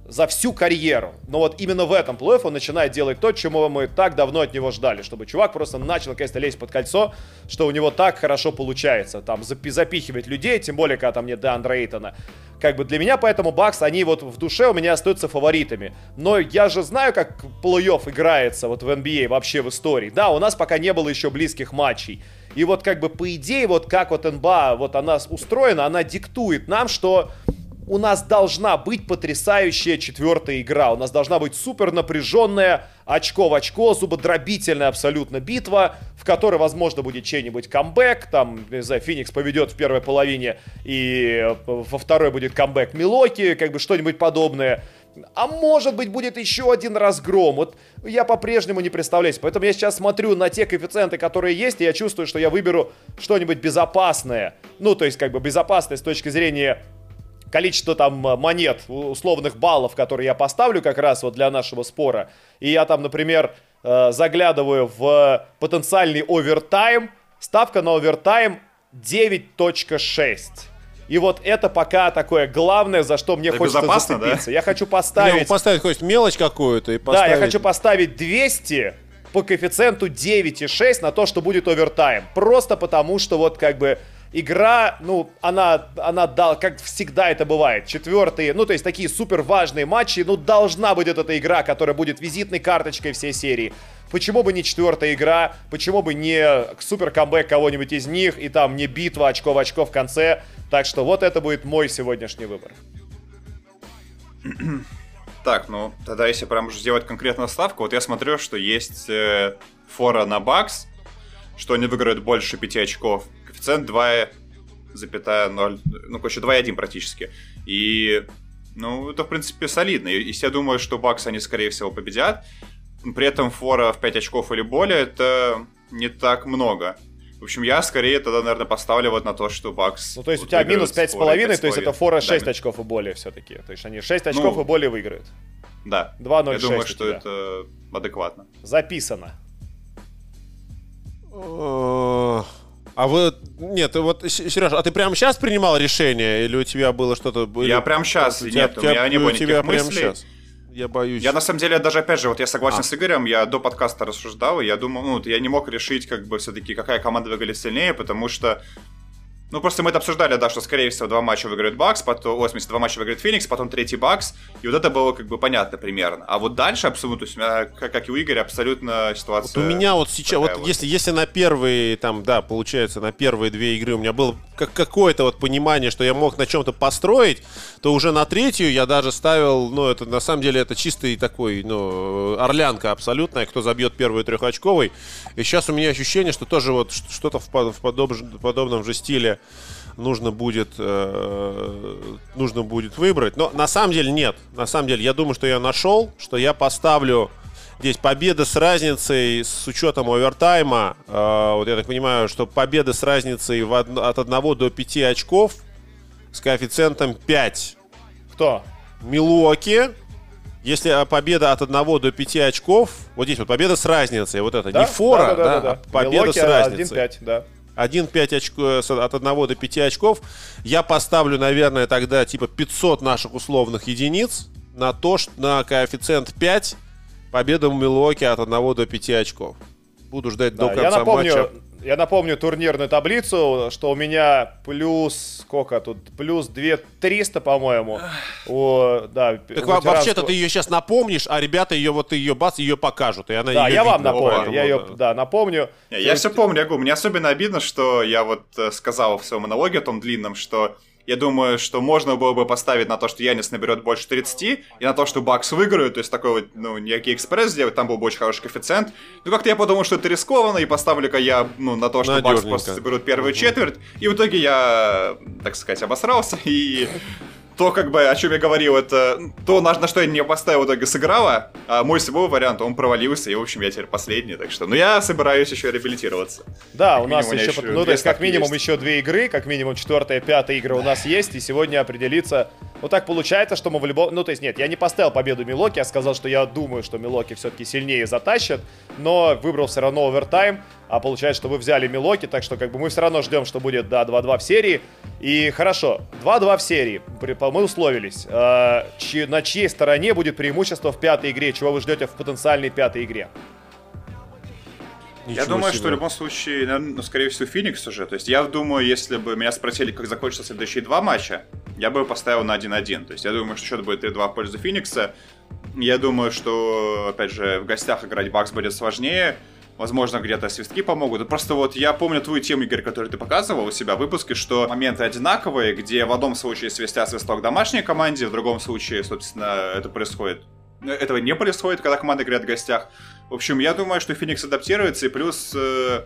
за всю карьеру. Но вот именно в этом плей он начинает делать то, чему мы так давно от него ждали. Чтобы чувак просто начал, наконец-то, лезть под кольцо, что у него так хорошо получается. Там запи- запихивать людей, тем более, когда там нет Деандра Эйтона. Как бы для меня поэтому Бакс, они вот в душе у меня остаются фаворитами. Но я же знаю, как плей-офф играется вот в NBA а вообще в истории. Да, у нас пока не было еще близких матчей. И вот как бы по идее, вот как вот НБА, вот она устроена, она диктует нам, что у нас должна быть потрясающая четвертая игра. У нас должна быть супер напряженная, очко в очко, зубодробительная абсолютно битва, в которой, возможно, будет чей-нибудь камбэк. Там, не знаю, Феникс поведет в первой половине, и во второй будет камбэк Милоки, как бы что-нибудь подобное. А может быть, будет еще один разгром. Вот я по-прежнему не представляю. Поэтому я сейчас смотрю на те коэффициенты, которые есть, и я чувствую, что я выберу что-нибудь безопасное. Ну, то есть, как бы безопасное с точки зрения количество там э, монет, условных баллов, которые я поставлю как раз вот для нашего спора. И я там, например, э, заглядываю в потенциальный овертайм. Ставка на овертайм 9.6. И вот это пока такое главное, за что мне это хочется зацепиться. Да? Я хочу поставить... Не, поставить хоть мелочь какую-то и поставить... Да, я хочу поставить 200 по коэффициенту 9,6 на то, что будет овертайм. Просто потому, что вот как бы игра, ну, она, она дал, как всегда это бывает, четвертые, ну, то есть такие супер важные матчи, ну, должна быть эта игра, которая будет визитной карточкой всей серии. Почему бы не четвертая игра, почему бы не супер камбэк кого-нибудь из них, и там не битва очко в очко в конце. Так что вот это будет мой сегодняшний выбор. Так, ну, тогда если прям уже сделать конкретную ставку, вот я смотрю, что есть э, фора на бакс, что они выиграют больше 5 очков коэффициент 2,0, ну, короче, 2,1 практически. И, ну, это, в принципе, солидно. И я думаю, что Бакс они, скорее всего, победят. при этом фора в 5 очков или более это не так много. В общем, я скорее тогда, наверное, поставлю вот на то, что Бакс... Ну, то есть у тебя минус 5,5, то есть это фора 6 да, очков и более все-таки. То есть они 6 очков ну, и более выиграют. Да. 2-0 Я думаю, что это адекватно. Записано. А вы... Нет, вот, Сереж, а ты прямо сейчас принимал решение? Или у тебя было что-то... Я прям сейчас. У Нет, у меня не было никаких мыслей. Сейчас я боюсь. Я на самом деле даже, опять же, вот я согласен а. с Игорем, я до подкаста рассуждал, и я думал, ну, я не мог решить, как бы, все-таки, какая команда выглядит сильнее, потому что ну, просто мы это обсуждали, да, что, скорее всего, два матча выиграет Бакс, потом, о, в смысле, два матча выиграет Феникс, потом третий Бакс, и вот это было, как бы, понятно примерно. А вот дальше, абсолютно, то есть у меня, как, как и у Игоря, абсолютно ситуация... Вот у меня вот сейчас, вот, вот если, если на первые, там, да, получается, на первые две игры у меня было как какое-то вот понимание, что я мог на чем-то построить, то уже на третью я даже ставил, ну, это, на самом деле, это чистый такой, ну, орлянка абсолютная, кто забьет первую трехочковый. И сейчас у меня ощущение, что тоже вот что-то в, подоб, подобном же стиле нужно будет, э, нужно будет выбрать. Но на самом деле нет. На самом деле я думаю, что я нашел, что я поставлю здесь победа с разницей с учетом овертайма. Э, вот я так понимаю, что победа с разницей в од... от 1 до 5 очков с коэффициентом 5. Кто? Милуоки. Если победа от 1 до 5 очков, вот здесь вот победа с разницей, вот это, да? не фора, да, да, да, да, а победа Милуоки с разницей. 1-5, да. 1-5 очков, от 1 до 5 очков, я поставлю, наверное, тогда типа 500 наших условных единиц на то, что на коэффициент 5 победа в Милуоке от 1 до 5 очков. Буду ждать да, до конца я напомню, матча. Я напомню турнирную таблицу, что у меня плюс сколько тут? Плюс 2 300, по-моему. О, да, так вообще-то ты ее сейчас напомнишь, а ребята ее вот ее бац, ее покажут. И она да, я вам напомню. Я ее, да, напомню. Я, я все помню, я говорю, мне особенно обидно, что я вот э, сказал в своем монологе о том длинном, что я думаю, что можно было бы поставить на то, что Янис наберет больше 30, и на то, что Бакс выиграют, то есть такой вот, ну, некий экспресс сделать, там был бы очень хороший коэффициент. Ну, как-то я подумал, что это рискованно, и поставлю-ка я, ну, на то, что Бакс просто заберут первую четверть, и в итоге я, так сказать, обосрался, и то, как бы, о чем я говорил, это то, на, на что я не поставил в итоге сыграла, а мой свой вариант, он провалился, и, в общем, я теперь последний, так что, ну, я собираюсь еще реабилитироваться. Да, как у нас еще, еще, ну, то есть, как минимум, есть. еще две игры, как минимум, четвертая, пятая игра у нас есть, и сегодня определиться, ну, так получается, что мы в любом, ну, то есть, нет, я не поставил победу Милоки, я сказал, что я думаю, что Милоки все-таки сильнее затащит, но выбрал все равно овертайм, а получается, что вы взяли Милоки, так что как бы мы все равно ждем, что будет, да, 2-2 в серии. И хорошо, 2-2 в серии, мы условились. Э, чьи, на чьей стороне будет преимущество в пятой игре? Чего вы ждете в потенциальной пятой игре? Ничего я думаю, себе. что в любом случае, наверное, ну, скорее всего, Феникс уже. То есть я думаю, если бы меня спросили, как закончатся следующие два матча, я бы поставил на 1-1. То есть я думаю, что счет будет 3-2 в пользу Феникса. Я думаю, что, опять же, в гостях играть Бакс будет сложнее. Возможно, где-то свистки помогут. Просто вот я помню твою тему, Игорь, которую ты показывал у себя в выпуске, что моменты одинаковые, где в одном случае свистят свисток домашней команде, в другом случае, собственно, это происходит этого не происходит, когда команда играет в гостях. В общем, я думаю, что Феникс адаптируется, и плюс э,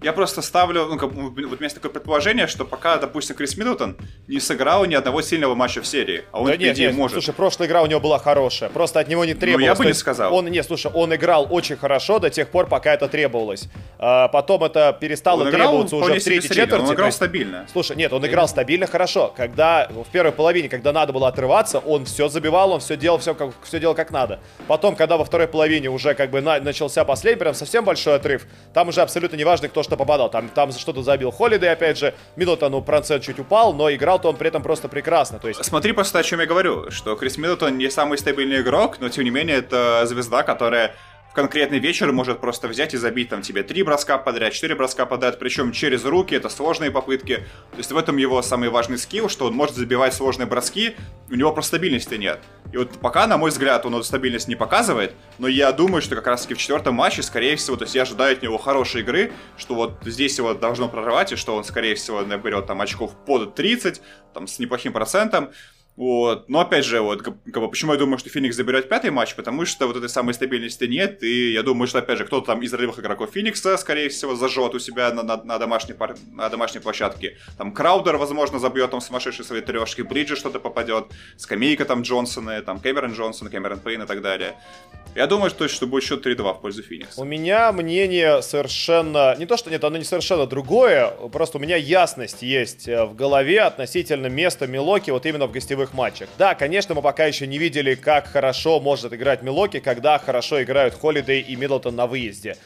я просто ставлю, ну, как, вот у меня есть такое предположение, что пока, допустим, Крис Миддлтон не сыграл ни одного сильного матча в серии, а он, да нет, нет, может. Слушай, прошлая игра у него была хорошая, просто от него не требовалось. Ну, я бы не сказал. Он, не, слушай, он играл очень хорошо до тех пор, пока это требовалось. А, потом это перестало он требоваться уже в третьей четверти. Он играл стабильно. Слушай, нет, он играл стабильно хорошо. Когда в первой половине, когда надо было отрываться, он все забивал, он все делал, все, как, все делал как надо. Потом, когда во второй половине уже как бы на, начался последний, прям совсем большой отрыв, там уже абсолютно неважно, кто что попадал. Там, там за что-то забил Холидей, опять же. Миддлтону процент чуть упал, но играл-то он при этом просто прекрасно. То есть... Смотри просто, о чем я говорю, что Крис Миддлтон не самый стабильный игрок, но тем не менее это звезда, которая конкретный вечер может просто взять и забить там тебе три броска подряд, четыре броска подряд, причем через руки, это сложные попытки. То есть в этом его самый важный скилл, что он может забивать сложные броски, у него просто стабильности нет. И вот пока, на мой взгляд, он эту стабильность не показывает, но я думаю, что как раз таки в четвертом матче, скорее всего, то есть я ожидаю от него хорошей игры, что вот здесь его должно прорывать, и что он, скорее всего, наберет там очков под 30, там с неплохим процентом. Вот. Но опять же, вот, как, бы, почему я думаю, что Феникс заберет пятый матч, потому что вот этой самой стабильности нет, и я думаю, что, опять же, кто-то там из ролевых игроков Феникса, скорее всего, зажжет у себя на, на, на, домашней, пар... на домашней площадке. Там Краудер, возможно, забьет там сумасшедшие свои трешки, Бриджи что-то попадет, скамейка там Джонсона, там Кэмерон Джонсон, Кэмерон Пейн и так далее. Я думаю, что, что будет счет 3-2 в пользу Феникса. У меня мнение совершенно... Не то, что нет, оно не совершенно другое, просто у меня ясность есть э, в голове относительно места Милоки вот именно в гостевых матчах. Да, конечно, мы пока еще не видели, как хорошо может играть Милоки, когда хорошо играют Холидей и Миддлтон на выезде.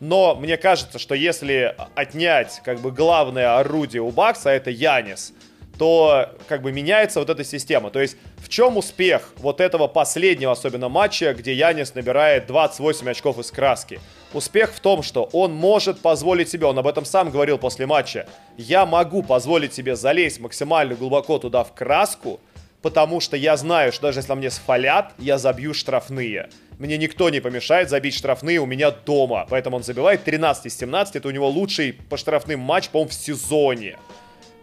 Но мне кажется, что если отнять как бы главное орудие у Бакса, это Янис, то как бы меняется вот эта система. То есть в чем успех вот этого последнего особенно матча, где Янис набирает 28 очков из краски? Успех в том, что он может позволить себе, он об этом сам говорил после матча, я могу позволить себе залезть максимально глубоко туда в краску, потому что я знаю, что даже если мне сфалят, я забью штрафные. Мне никто не помешает забить штрафные у меня дома. Поэтому он забивает 13 из 17. Это у него лучший по штрафным матч, по-моему, в сезоне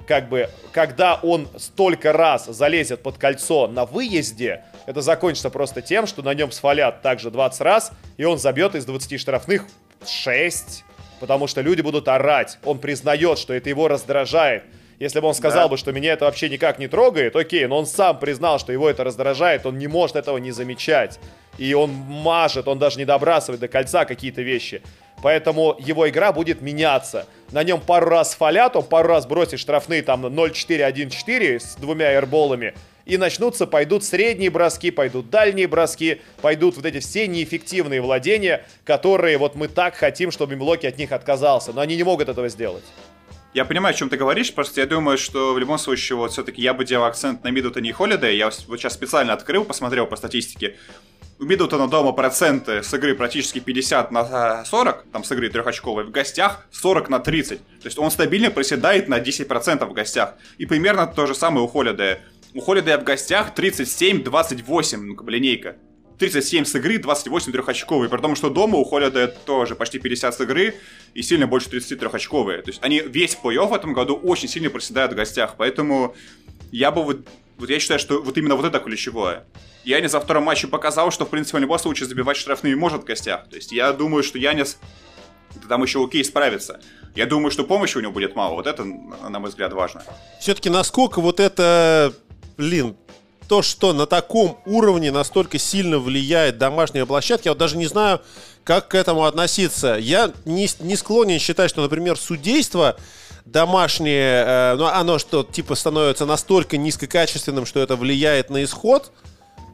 как бы, когда он столько раз залезет под кольцо на выезде, это закончится просто тем, что на нем сфалят также 20 раз, и он забьет из 20 штрафных 6, потому что люди будут орать. Он признает, что это его раздражает. Если бы он сказал да. бы, что меня это вообще никак не трогает, окей, но он сам признал, что его это раздражает, он не может этого не замечать. И он мажет, он даже не добрасывает до кольца какие-то вещи. Поэтому его игра будет меняться. На нем пару раз фалят, он пару раз бросит штрафные там 0-4-1-4 с двумя эрболами. И начнутся, пойдут средние броски, пойдут дальние броски, пойдут вот эти все неэффективные владения, которые вот мы так хотим, чтобы Милоки от них отказался. Но они не могут этого сделать. Я понимаю, о чем ты говоришь, просто я думаю, что в любом случае вот все-таки я бы делал акцент на Миддлтоне и Холидей. Я вот сейчас специально открыл, посмотрел по статистике. У Миддлтона дома проценты с игры практически 50 на 40, там с игры трехочковой, в гостях 40 на 30. То есть он стабильно проседает на 10% в гостях. И примерно то же самое у Холидея. У Холидея в гостях 37-28, ну линейка. 37 с игры, 28 трехочковые. При том, что дома у Холидея тоже почти 50 с игры и сильно больше 30 трехочковые. То есть они весь плей-офф в этом году очень сильно проседают в гостях. Поэтому я бы вот вот я считаю, что вот именно вот это ключевое. Янис за втором матче показал, что, в принципе, в любом случае забивать штрафные может в гостях. То есть я думаю, что Янис там еще окей справится. Я думаю, что помощи у него будет мало. Вот это, на мой взгляд, важно. Все-таки насколько вот это, блин, то, что на таком уровне настолько сильно влияет домашняя площадка, я вот даже не знаю, как к этому относиться. Я не, не склонен считать, что, например, судейство домашнее, э, ну, оно что, типа, становится настолько низкокачественным, что это влияет на исход.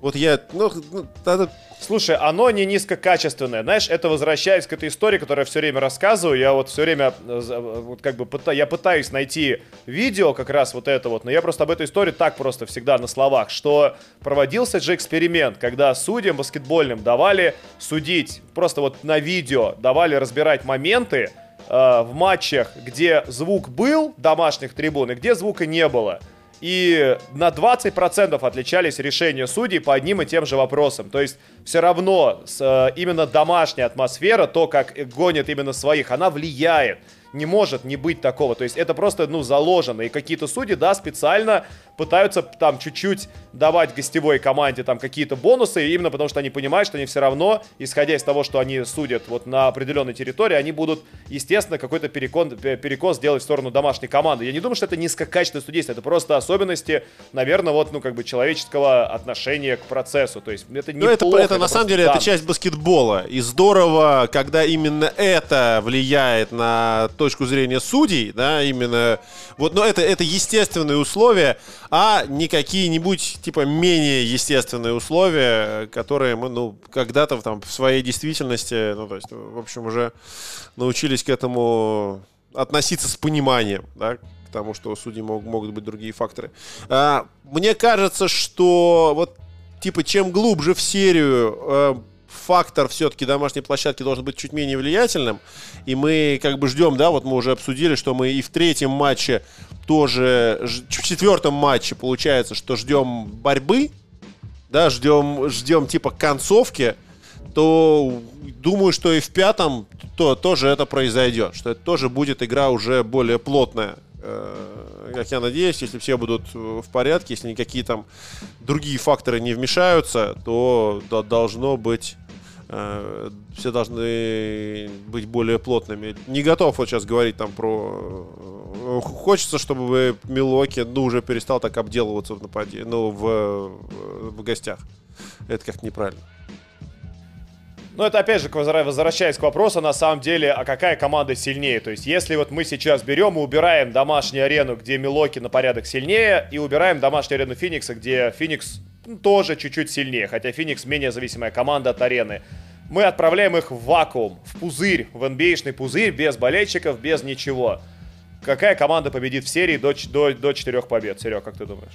Вот я, ну, ну это... Слушай, оно не низкокачественное. Знаешь, это возвращаясь к этой истории, которую я все время рассказываю. Я вот все время, э, вот как бы, пыта, я пытаюсь найти видео как раз вот это вот, но я просто об этой истории так просто всегда на словах, что проводился же эксперимент, когда судьям баскетбольным давали судить, просто вот на видео давали разбирать моменты, э, в матчах, где звук был домашних трибун и где звука не было. И на 20% отличались решения судей по одним и тем же вопросам. То есть все равно с, э, именно домашняя атмосфера, то, как гонят именно своих, она влияет не может не быть такого. То есть это просто, ну, заложено. И какие-то судьи, да, специально пытаются там чуть-чуть давать гостевой команде там какие-то бонусы, именно потому что они понимают, что они все равно, исходя из того, что они судят вот на определенной территории, они будут, естественно, какой-то перекон, перекос делать в сторону домашней команды. Я не думаю, что это низкокачественное судейство, это просто особенности, наверное, вот, ну, как бы человеческого отношения к процессу. То есть это не ну, это, это, это на самом деле, это часть баскетбола. И здорово, когда именно это влияет на точку зрения судей, да, именно, вот, но это, это естественные условия, а не какие-нибудь, типа, менее естественные условия, которые мы, ну, когда-то там в своей действительности, ну, то есть, в общем, уже научились к этому относиться с пониманием, да, к тому, что у судей мог, могут быть другие факторы. А, мне кажется, что вот, типа, чем глубже в серию а, фактор все-таки домашней площадки должен быть чуть менее влиятельным. И мы как бы ждем, да, вот мы уже обсудили, что мы и в третьем матче тоже, в четвертом матче получается, что ждем борьбы, да, ждем, ждем типа концовки, то думаю, что и в пятом то, тоже это произойдет, что это тоже будет игра уже более плотная. Э, как я надеюсь, если все будут в порядке, если никакие там другие факторы не вмешаются, то должно быть э, все должны быть более плотными. Не готов вот сейчас говорить там про... Э, хочется, чтобы Милоки ну, уже перестал так обделываться в нападе, ну, в, в гостях. Это как-то неправильно. Ну, это опять же, возвращаясь к вопросу, на самом деле, а какая команда сильнее? То есть, если вот мы сейчас берем и убираем домашнюю арену, где Милоки на порядок сильнее, и убираем домашнюю арену Феникса, где Феникс ну, тоже чуть-чуть сильнее, хотя Феникс менее зависимая команда от арены. Мы отправляем их в вакуум, в пузырь, в nba пузырь, без болельщиков, без ничего. Какая команда победит в серии до, до, до 4 побед? Серег, как ты думаешь?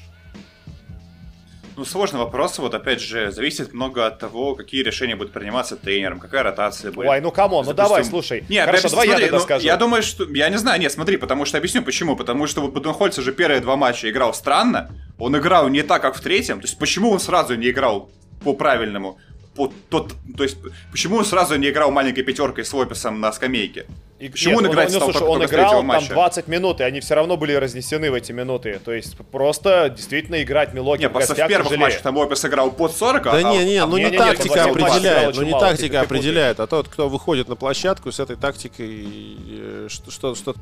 Ну, сложный вопрос. Вот, опять же, зависит много от того, какие решения будут приниматься тренером, какая ротация будет. Ой, ну come on, ну давай, слушай. Нет, Хорошо, давай смотри, я тогда ну, скажу. Я думаю, что... Я не знаю, нет, смотри, потому что объясню почему. Потому что вот Буденхольцер же первые два матча играл странно. Он играл не так, как в третьем. То есть, почему он сразу не играл по-правильному? По, тот, то есть, почему он сразу не играл маленькой пятеркой с Лопесом на скамейке? И, почему нет, он играть он, стал слушай, только, он играл там 20 минут, и они все равно были разнесены в эти минуты. То есть просто действительно играть Милоки Нет, в просто в первых тяжелее. матчах там Лопес играл под 40, Да а, не, не, ну не, не тактика определяет, ну не тактика определяет, а тот, кто выходит на площадку с этой тактикой, э, что... что, что...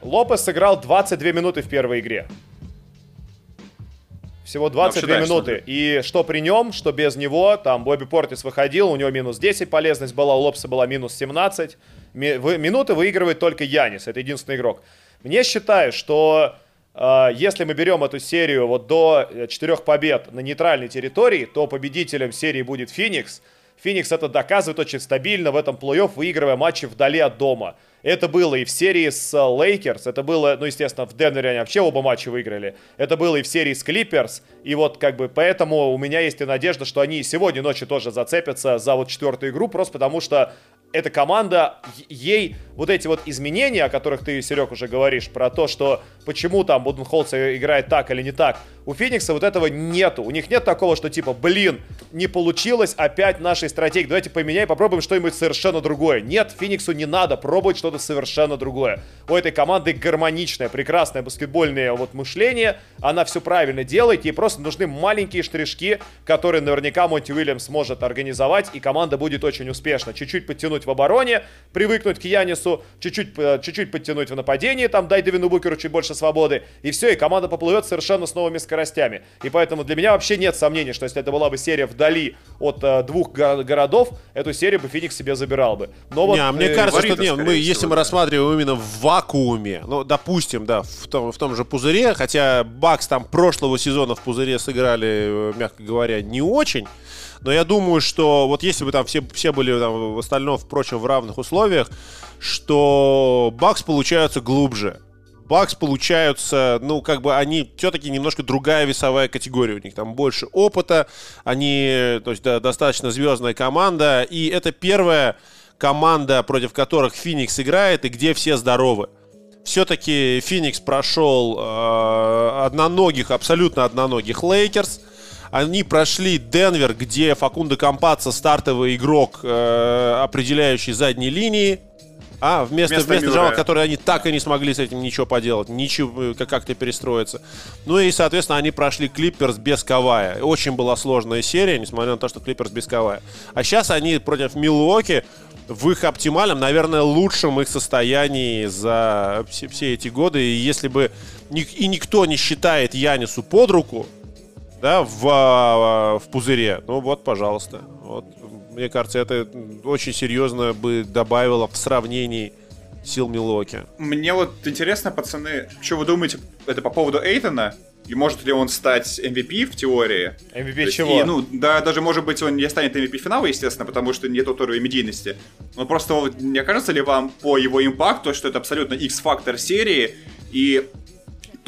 Лопес сыграл 22 минуты в первой игре. Всего 22 ну, минуты. И что при нем, что без него, там Бобби Портис выходил, у него минус 10 полезность была, у Лопса была минус 17. Ми- минуты выигрывает только Янис, это единственный игрок. Мне считаю, что э, если мы берем эту серию вот до 4 побед на нейтральной территории, то победителем серии будет Феникс. Феникс это доказывает очень стабильно в этом плей-офф, выигрывая матчи вдали от дома. Это было и в серии с Лейкерс, это было, ну, естественно, в Денвере они вообще оба матча выиграли. Это было и в серии с Клиперс, и вот как бы поэтому у меня есть и надежда, что они сегодня ночью тоже зацепятся за вот четвертую игру, просто потому что эта команда, ей вот эти вот изменения, о которых ты, Серег, уже говоришь, про то, что почему там Буденхолц играет так или не так, у Феникса вот этого нету. У них нет такого, что типа, блин, не получилось опять нашей стратегии, давайте поменяем, попробуем что-нибудь совершенно другое. Нет, Фениксу не надо пробовать что-то совершенно другое. У этой команды гармоничное, прекрасное баскетбольное вот мышление, она все правильно делает, ей просто нужны маленькие штришки, которые наверняка Монти Уильямс может организовать, и команда будет очень успешна. Чуть-чуть подтянуть в обороне, привыкнуть к Янису, чуть-чуть, э, чуть-чуть подтянуть в нападении, там дай Девину Букеру чуть больше свободы, и все, и команда поплывет совершенно с новыми скоростями. И поэтому для меня вообще нет сомнений, что если это была бы серия вдали от э, двух го- городов, эту серию бы Феникс себе забирал бы. Но вот, не, а мне э, кажется, что нет, мы, если мы рассматриваем именно в вакууме, ну, допустим, да, в том, в том же пузыре, хотя Бакс там прошлого сезона в пузыре сыграли, э, мягко говоря, не очень, но я думаю, что вот если бы там все, все были там, в остальном, впрочем, в равных условиях, что Бакс получаются глубже. Бакс получаются, ну, как бы они все-таки немножко другая весовая категория. У них там больше опыта, они, то есть, да, достаточно звездная команда. И это первая команда, против которых Феникс играет, и где все здоровы. Все-таки Феникс прошел э, одноногих, абсолютно одноногих Лейкерс. Они прошли Денвер, где Факунда Компаца стартовый игрок, э, определяющий задней линии. А, вместо, вместо, вместо Java, которые они так и не смогли с этим ничего поделать, ничего, э, как-то перестроиться. Ну и, соответственно, они прошли Клиперс без Кавая. Очень была сложная серия, несмотря на то, что Клиперс без Кавая. А сейчас они против Милуоки в их оптимальном, наверное, лучшем их состоянии за все, все эти годы. И если бы и никто не считает Янису под руку, да, в, а, в пузыре, ну вот, пожалуйста. Вот мне кажется, это очень серьезно бы добавило в сравнении сил Милоки. Мне вот интересно, пацаны, что вы думаете это по поводу Эйтона? И может ли он стать MVP в теории? MVP есть, чего? И, ну, да, даже может быть он не станет MVP финала, естественно, потому что не тот уровень медийности. Но просто не кажется ли вам по его импакту, что это абсолютно X-фактор серии, и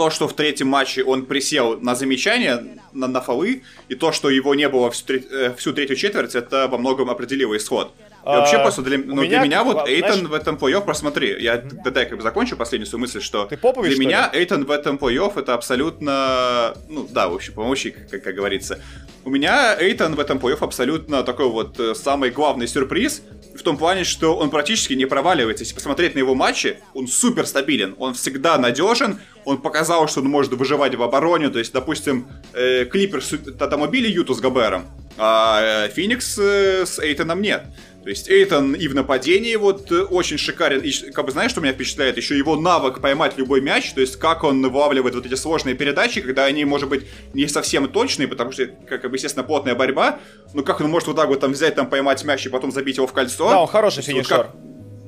то, что в третьем матче он присел на замечание, на, на фолы, и то, что его не было всю, э, всю третью четверть, это во многом определило исход. И вообще, а, просто для, ну, меня, для меня вот Эйтон знаешь... в этом плей-офф, просмотри, я дай как бы закончу последнюю свою мысль, что Ты Попович, для меня ли? Эйтон в этом плей-офф это абсолютно, ну да, в общем, помощник, как, как говорится. У меня Эйтон в этом плей-офф абсолютно такой вот э, самый главный сюрприз, в том плане, что он практически не проваливается. Если посмотреть на его матчи, он супер стабилен, он всегда надежен, он показал, что он может выживать в обороне. То есть, допустим, э, Клиперс там убили Юту с Габером, а э, Феникс э, с Эйтоном нет. То есть Эйтон и в нападении вот э, очень шикарен. И, как бы знаешь, что меня впечатляет? Еще его навык поймать любой мяч, то есть как он вылавливает вот эти сложные передачи, когда они, может быть, не совсем точные, потому что, как бы, естественно, плотная борьба, но как он может вот так вот там взять, там поймать мяч и потом забить его в кольцо? Да, он хороший финишер. Вот как...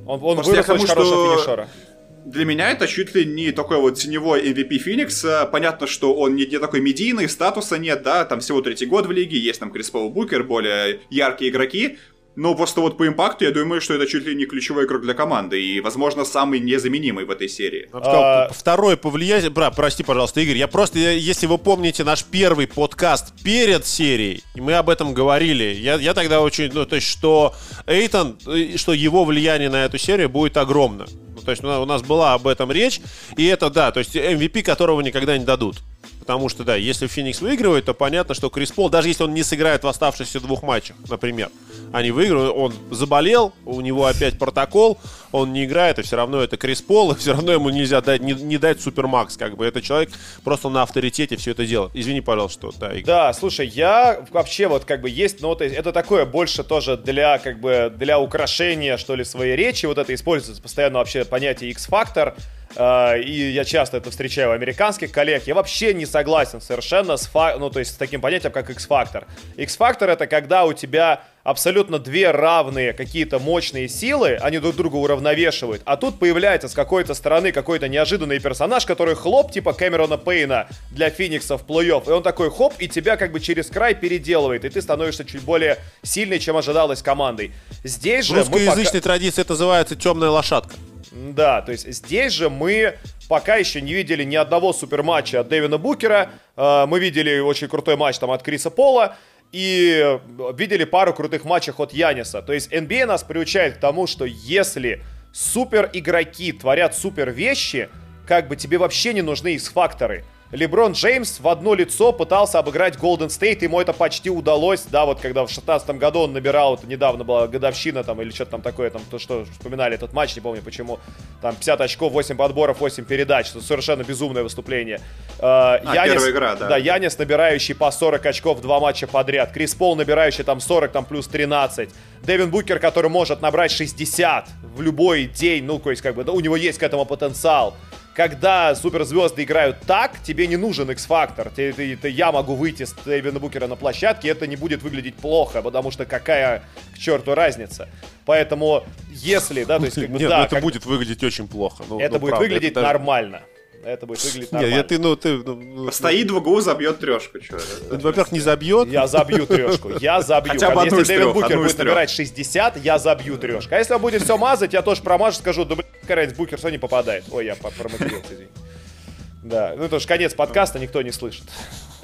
Он, он вырос очень хорошего финишера для меня это чуть ли не такой вот теневой MVP Феникс. Понятно, что он не, не такой медийный, статуса нет, да, там всего третий год в лиге, есть там Крис Пол Букер, более яркие игроки, но просто вот по импакту я думаю, что это чуть ли не ключевой игрок для команды и, возможно, самый незаменимый в этой серии. А... Второй по влиянию... Бра, прости, пожалуйста, Игорь, я просто, если вы помните наш первый подкаст перед серией, и мы об этом говорили, я, я тогда очень... Ну, то есть, что Эйтон, э, что его влияние на эту серию будет огромно. Ну, то есть, у нас была об этом речь, и это, да, то есть MVP, которого никогда не дадут. Потому что, да, если Феникс выигрывает, то понятно, что Крис Пол, даже если он не сыграет в оставшихся двух матчах, например, они выигрывают, он заболел, у него опять протокол, он не играет, и все равно это Крис Пол, и все равно ему нельзя дать, не, не дать супермакс, как бы. Это человек просто на авторитете все это делает. Извини, пожалуйста, что, да, Игорь. Да, слушай, я вообще вот как бы есть, ну, то есть это такое больше тоже для, как бы, для украшения, что ли, своей речи, вот это используется постоянно вообще понятие X-фактор, и я часто это встречаю у американских коллег, я вообще не согласен совершенно с, ну, то есть с таким понятием, как X-фактор. X-фактор это когда у тебя абсолютно две равные какие-то мощные силы, они друг друга уравновешивают, а тут появляется с какой-то стороны какой-то неожиданный персонаж, который хлоп, типа Кэмерона Пейна для Феникса в плей-офф, и он такой хоп, и тебя как бы через край переделывает, и ты становишься чуть более сильной, чем ожидалось командой. Здесь же... В русскоязычной пока... традиции это называется темная лошадка. Да, то есть здесь же мы пока еще не видели ни одного суперматча от Дэвина Букера. Э, мы видели очень крутой матч там от Криса Пола и видели пару крутых матчей от Яниса. То есть NBA нас приучает к тому, что если супер игроки творят супер вещи, как бы тебе вообще не нужны X-факторы. Леброн Джеймс в одно лицо пытался обыграть Голден Стейт, ему это почти удалось, да, вот когда в 16 году он набирал, это недавно была годовщина там, или что-то там такое, там, то, что вспоминали этот матч, не помню почему, там 50 очков, 8 подборов, 8 передач, это совершенно безумное выступление. А, а Янис, первая игра, да. Да, Янис, набирающий по 40 очков два матча подряд, Крис Пол, набирающий там 40, там плюс 13, Дэвин Букер, который может набрать 60 в любой день, ну, то есть, как бы, да, у него есть к этому потенциал когда суперзвезды играют так, тебе не нужен X-фактор. Я могу выйти с Дэвина Букера на площадке, это не будет выглядеть плохо, потому что какая к черту разница. Поэтому, если, да, то есть, как бы, Нет, да, ну, это как... будет выглядеть очень плохо. Ну, это ну, будет правда, выглядеть это даже... нормально. Это будет выглядеть нормально. Нет, ты, ну, ты, ну, ну, Стоит в углу, забьет трешку. Ну, во-первых, не забьет. Я забью трешку. Я забью. Хотя бы одну Если Дэвид Букер будет набирать 60, я забью трешку. А если он будет все мазать, я тоже промажу, скажу, да, блядь, Букер все не попадает. Ой, я извини. Да, ну это же конец подкаста, никто не слышит.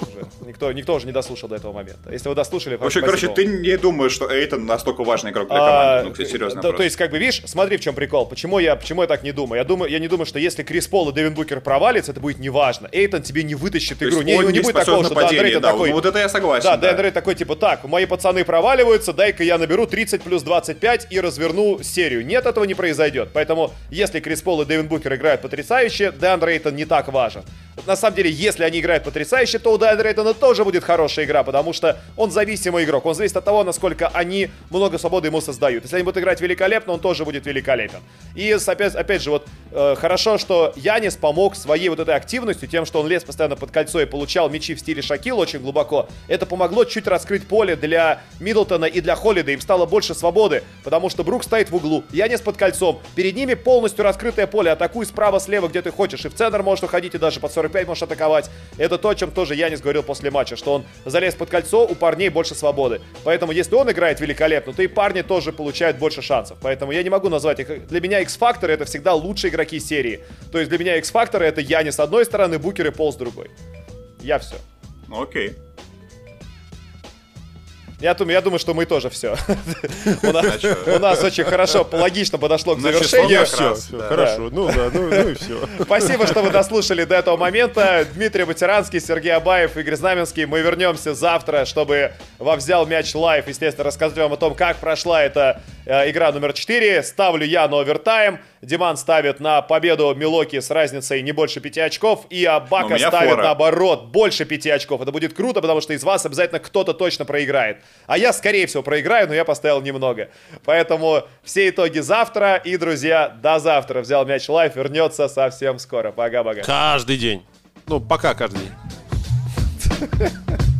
Уже. Никто, никто уже не дослушал до этого момента. Если вы дослушали... Вообще, короче, ты не думаешь, что Эйтон настолько важный игрок для команды? А, ну, кстати, серьезно. Да, то есть, как бы, видишь, смотри, в чем прикол. Почему я, почему я так не думаю? Я, думаю? я не думаю, что если Крис Пол и Дэвин Букер провалится, это будет неважно. Эйтон тебе не вытащит игру. Не, не, не будет такого, что Дэн да, такой... Вот это я согласен. Да, да. Дэн такой, типа, так, мои пацаны проваливаются, дай-ка я наберу 30 плюс 25 и разверну серию. Нет, этого не произойдет. Поэтому, если Крис Пол и Дэвин Букер играют потрясающе, Дэн Рейтон не так важен. На самом деле, если они играют потрясающе, то у Дэн Рейтона тоже будет хорошая игра, потому что он зависимый игрок. Он зависит от того, насколько они много свободы ему создают. Если они будут играть великолепно, он тоже будет великолепен. И опять, опять же, вот э, хорошо, что Янис помог своей вот этой активностью, тем, что он лез постоянно под кольцо и получал мячи в стиле Шакил очень глубоко. Это помогло чуть раскрыть поле для Миддлтона и для Холлида. Им стало больше свободы, потому что Брук стоит в углу, Янис под кольцом. Перед ними полностью раскрытое поле. Атакуй справа-слева, где ты хочешь. И в центр можешь уходить, и даже под 45 можешь атаковать. Это то, чем тоже Янис говорил после матча, что он залез под кольцо, у парней больше свободы. Поэтому если он играет великолепно, то и парни тоже получают больше шансов. Поэтому я не могу назвать их... Для меня X-факторы это всегда лучшие игроки серии. То есть для меня X-факторы это Яни с одной стороны, Букер и Пол с другой. Я все. Окей. Okay. Я думаю, я думаю, что мы тоже все. У нас очень хорошо, логично подошло к завершению. Все, хорошо. Ну да, ну, ну и все. Спасибо, что вы дослушали до этого момента. Дмитрий Батиранский, Сергей Абаев, Игорь Знаменский. Мы вернемся завтра, чтобы во взял мяч live, естественно, рассказать вам о том, как прошла эта Э, игра номер 4. Ставлю я на овертайм. Диман ставит на победу Милоки с разницей не больше 5 очков. И Абака ставит фора. наоборот больше 5 очков. Это будет круто, потому что из вас обязательно кто-то точно проиграет. А я, скорее всего, проиграю, но я поставил немного. Поэтому все итоги завтра. И, друзья, до завтра. Взял мяч лайф, вернется совсем скоро. Пока-пока. Каждый день. Ну, пока каждый день.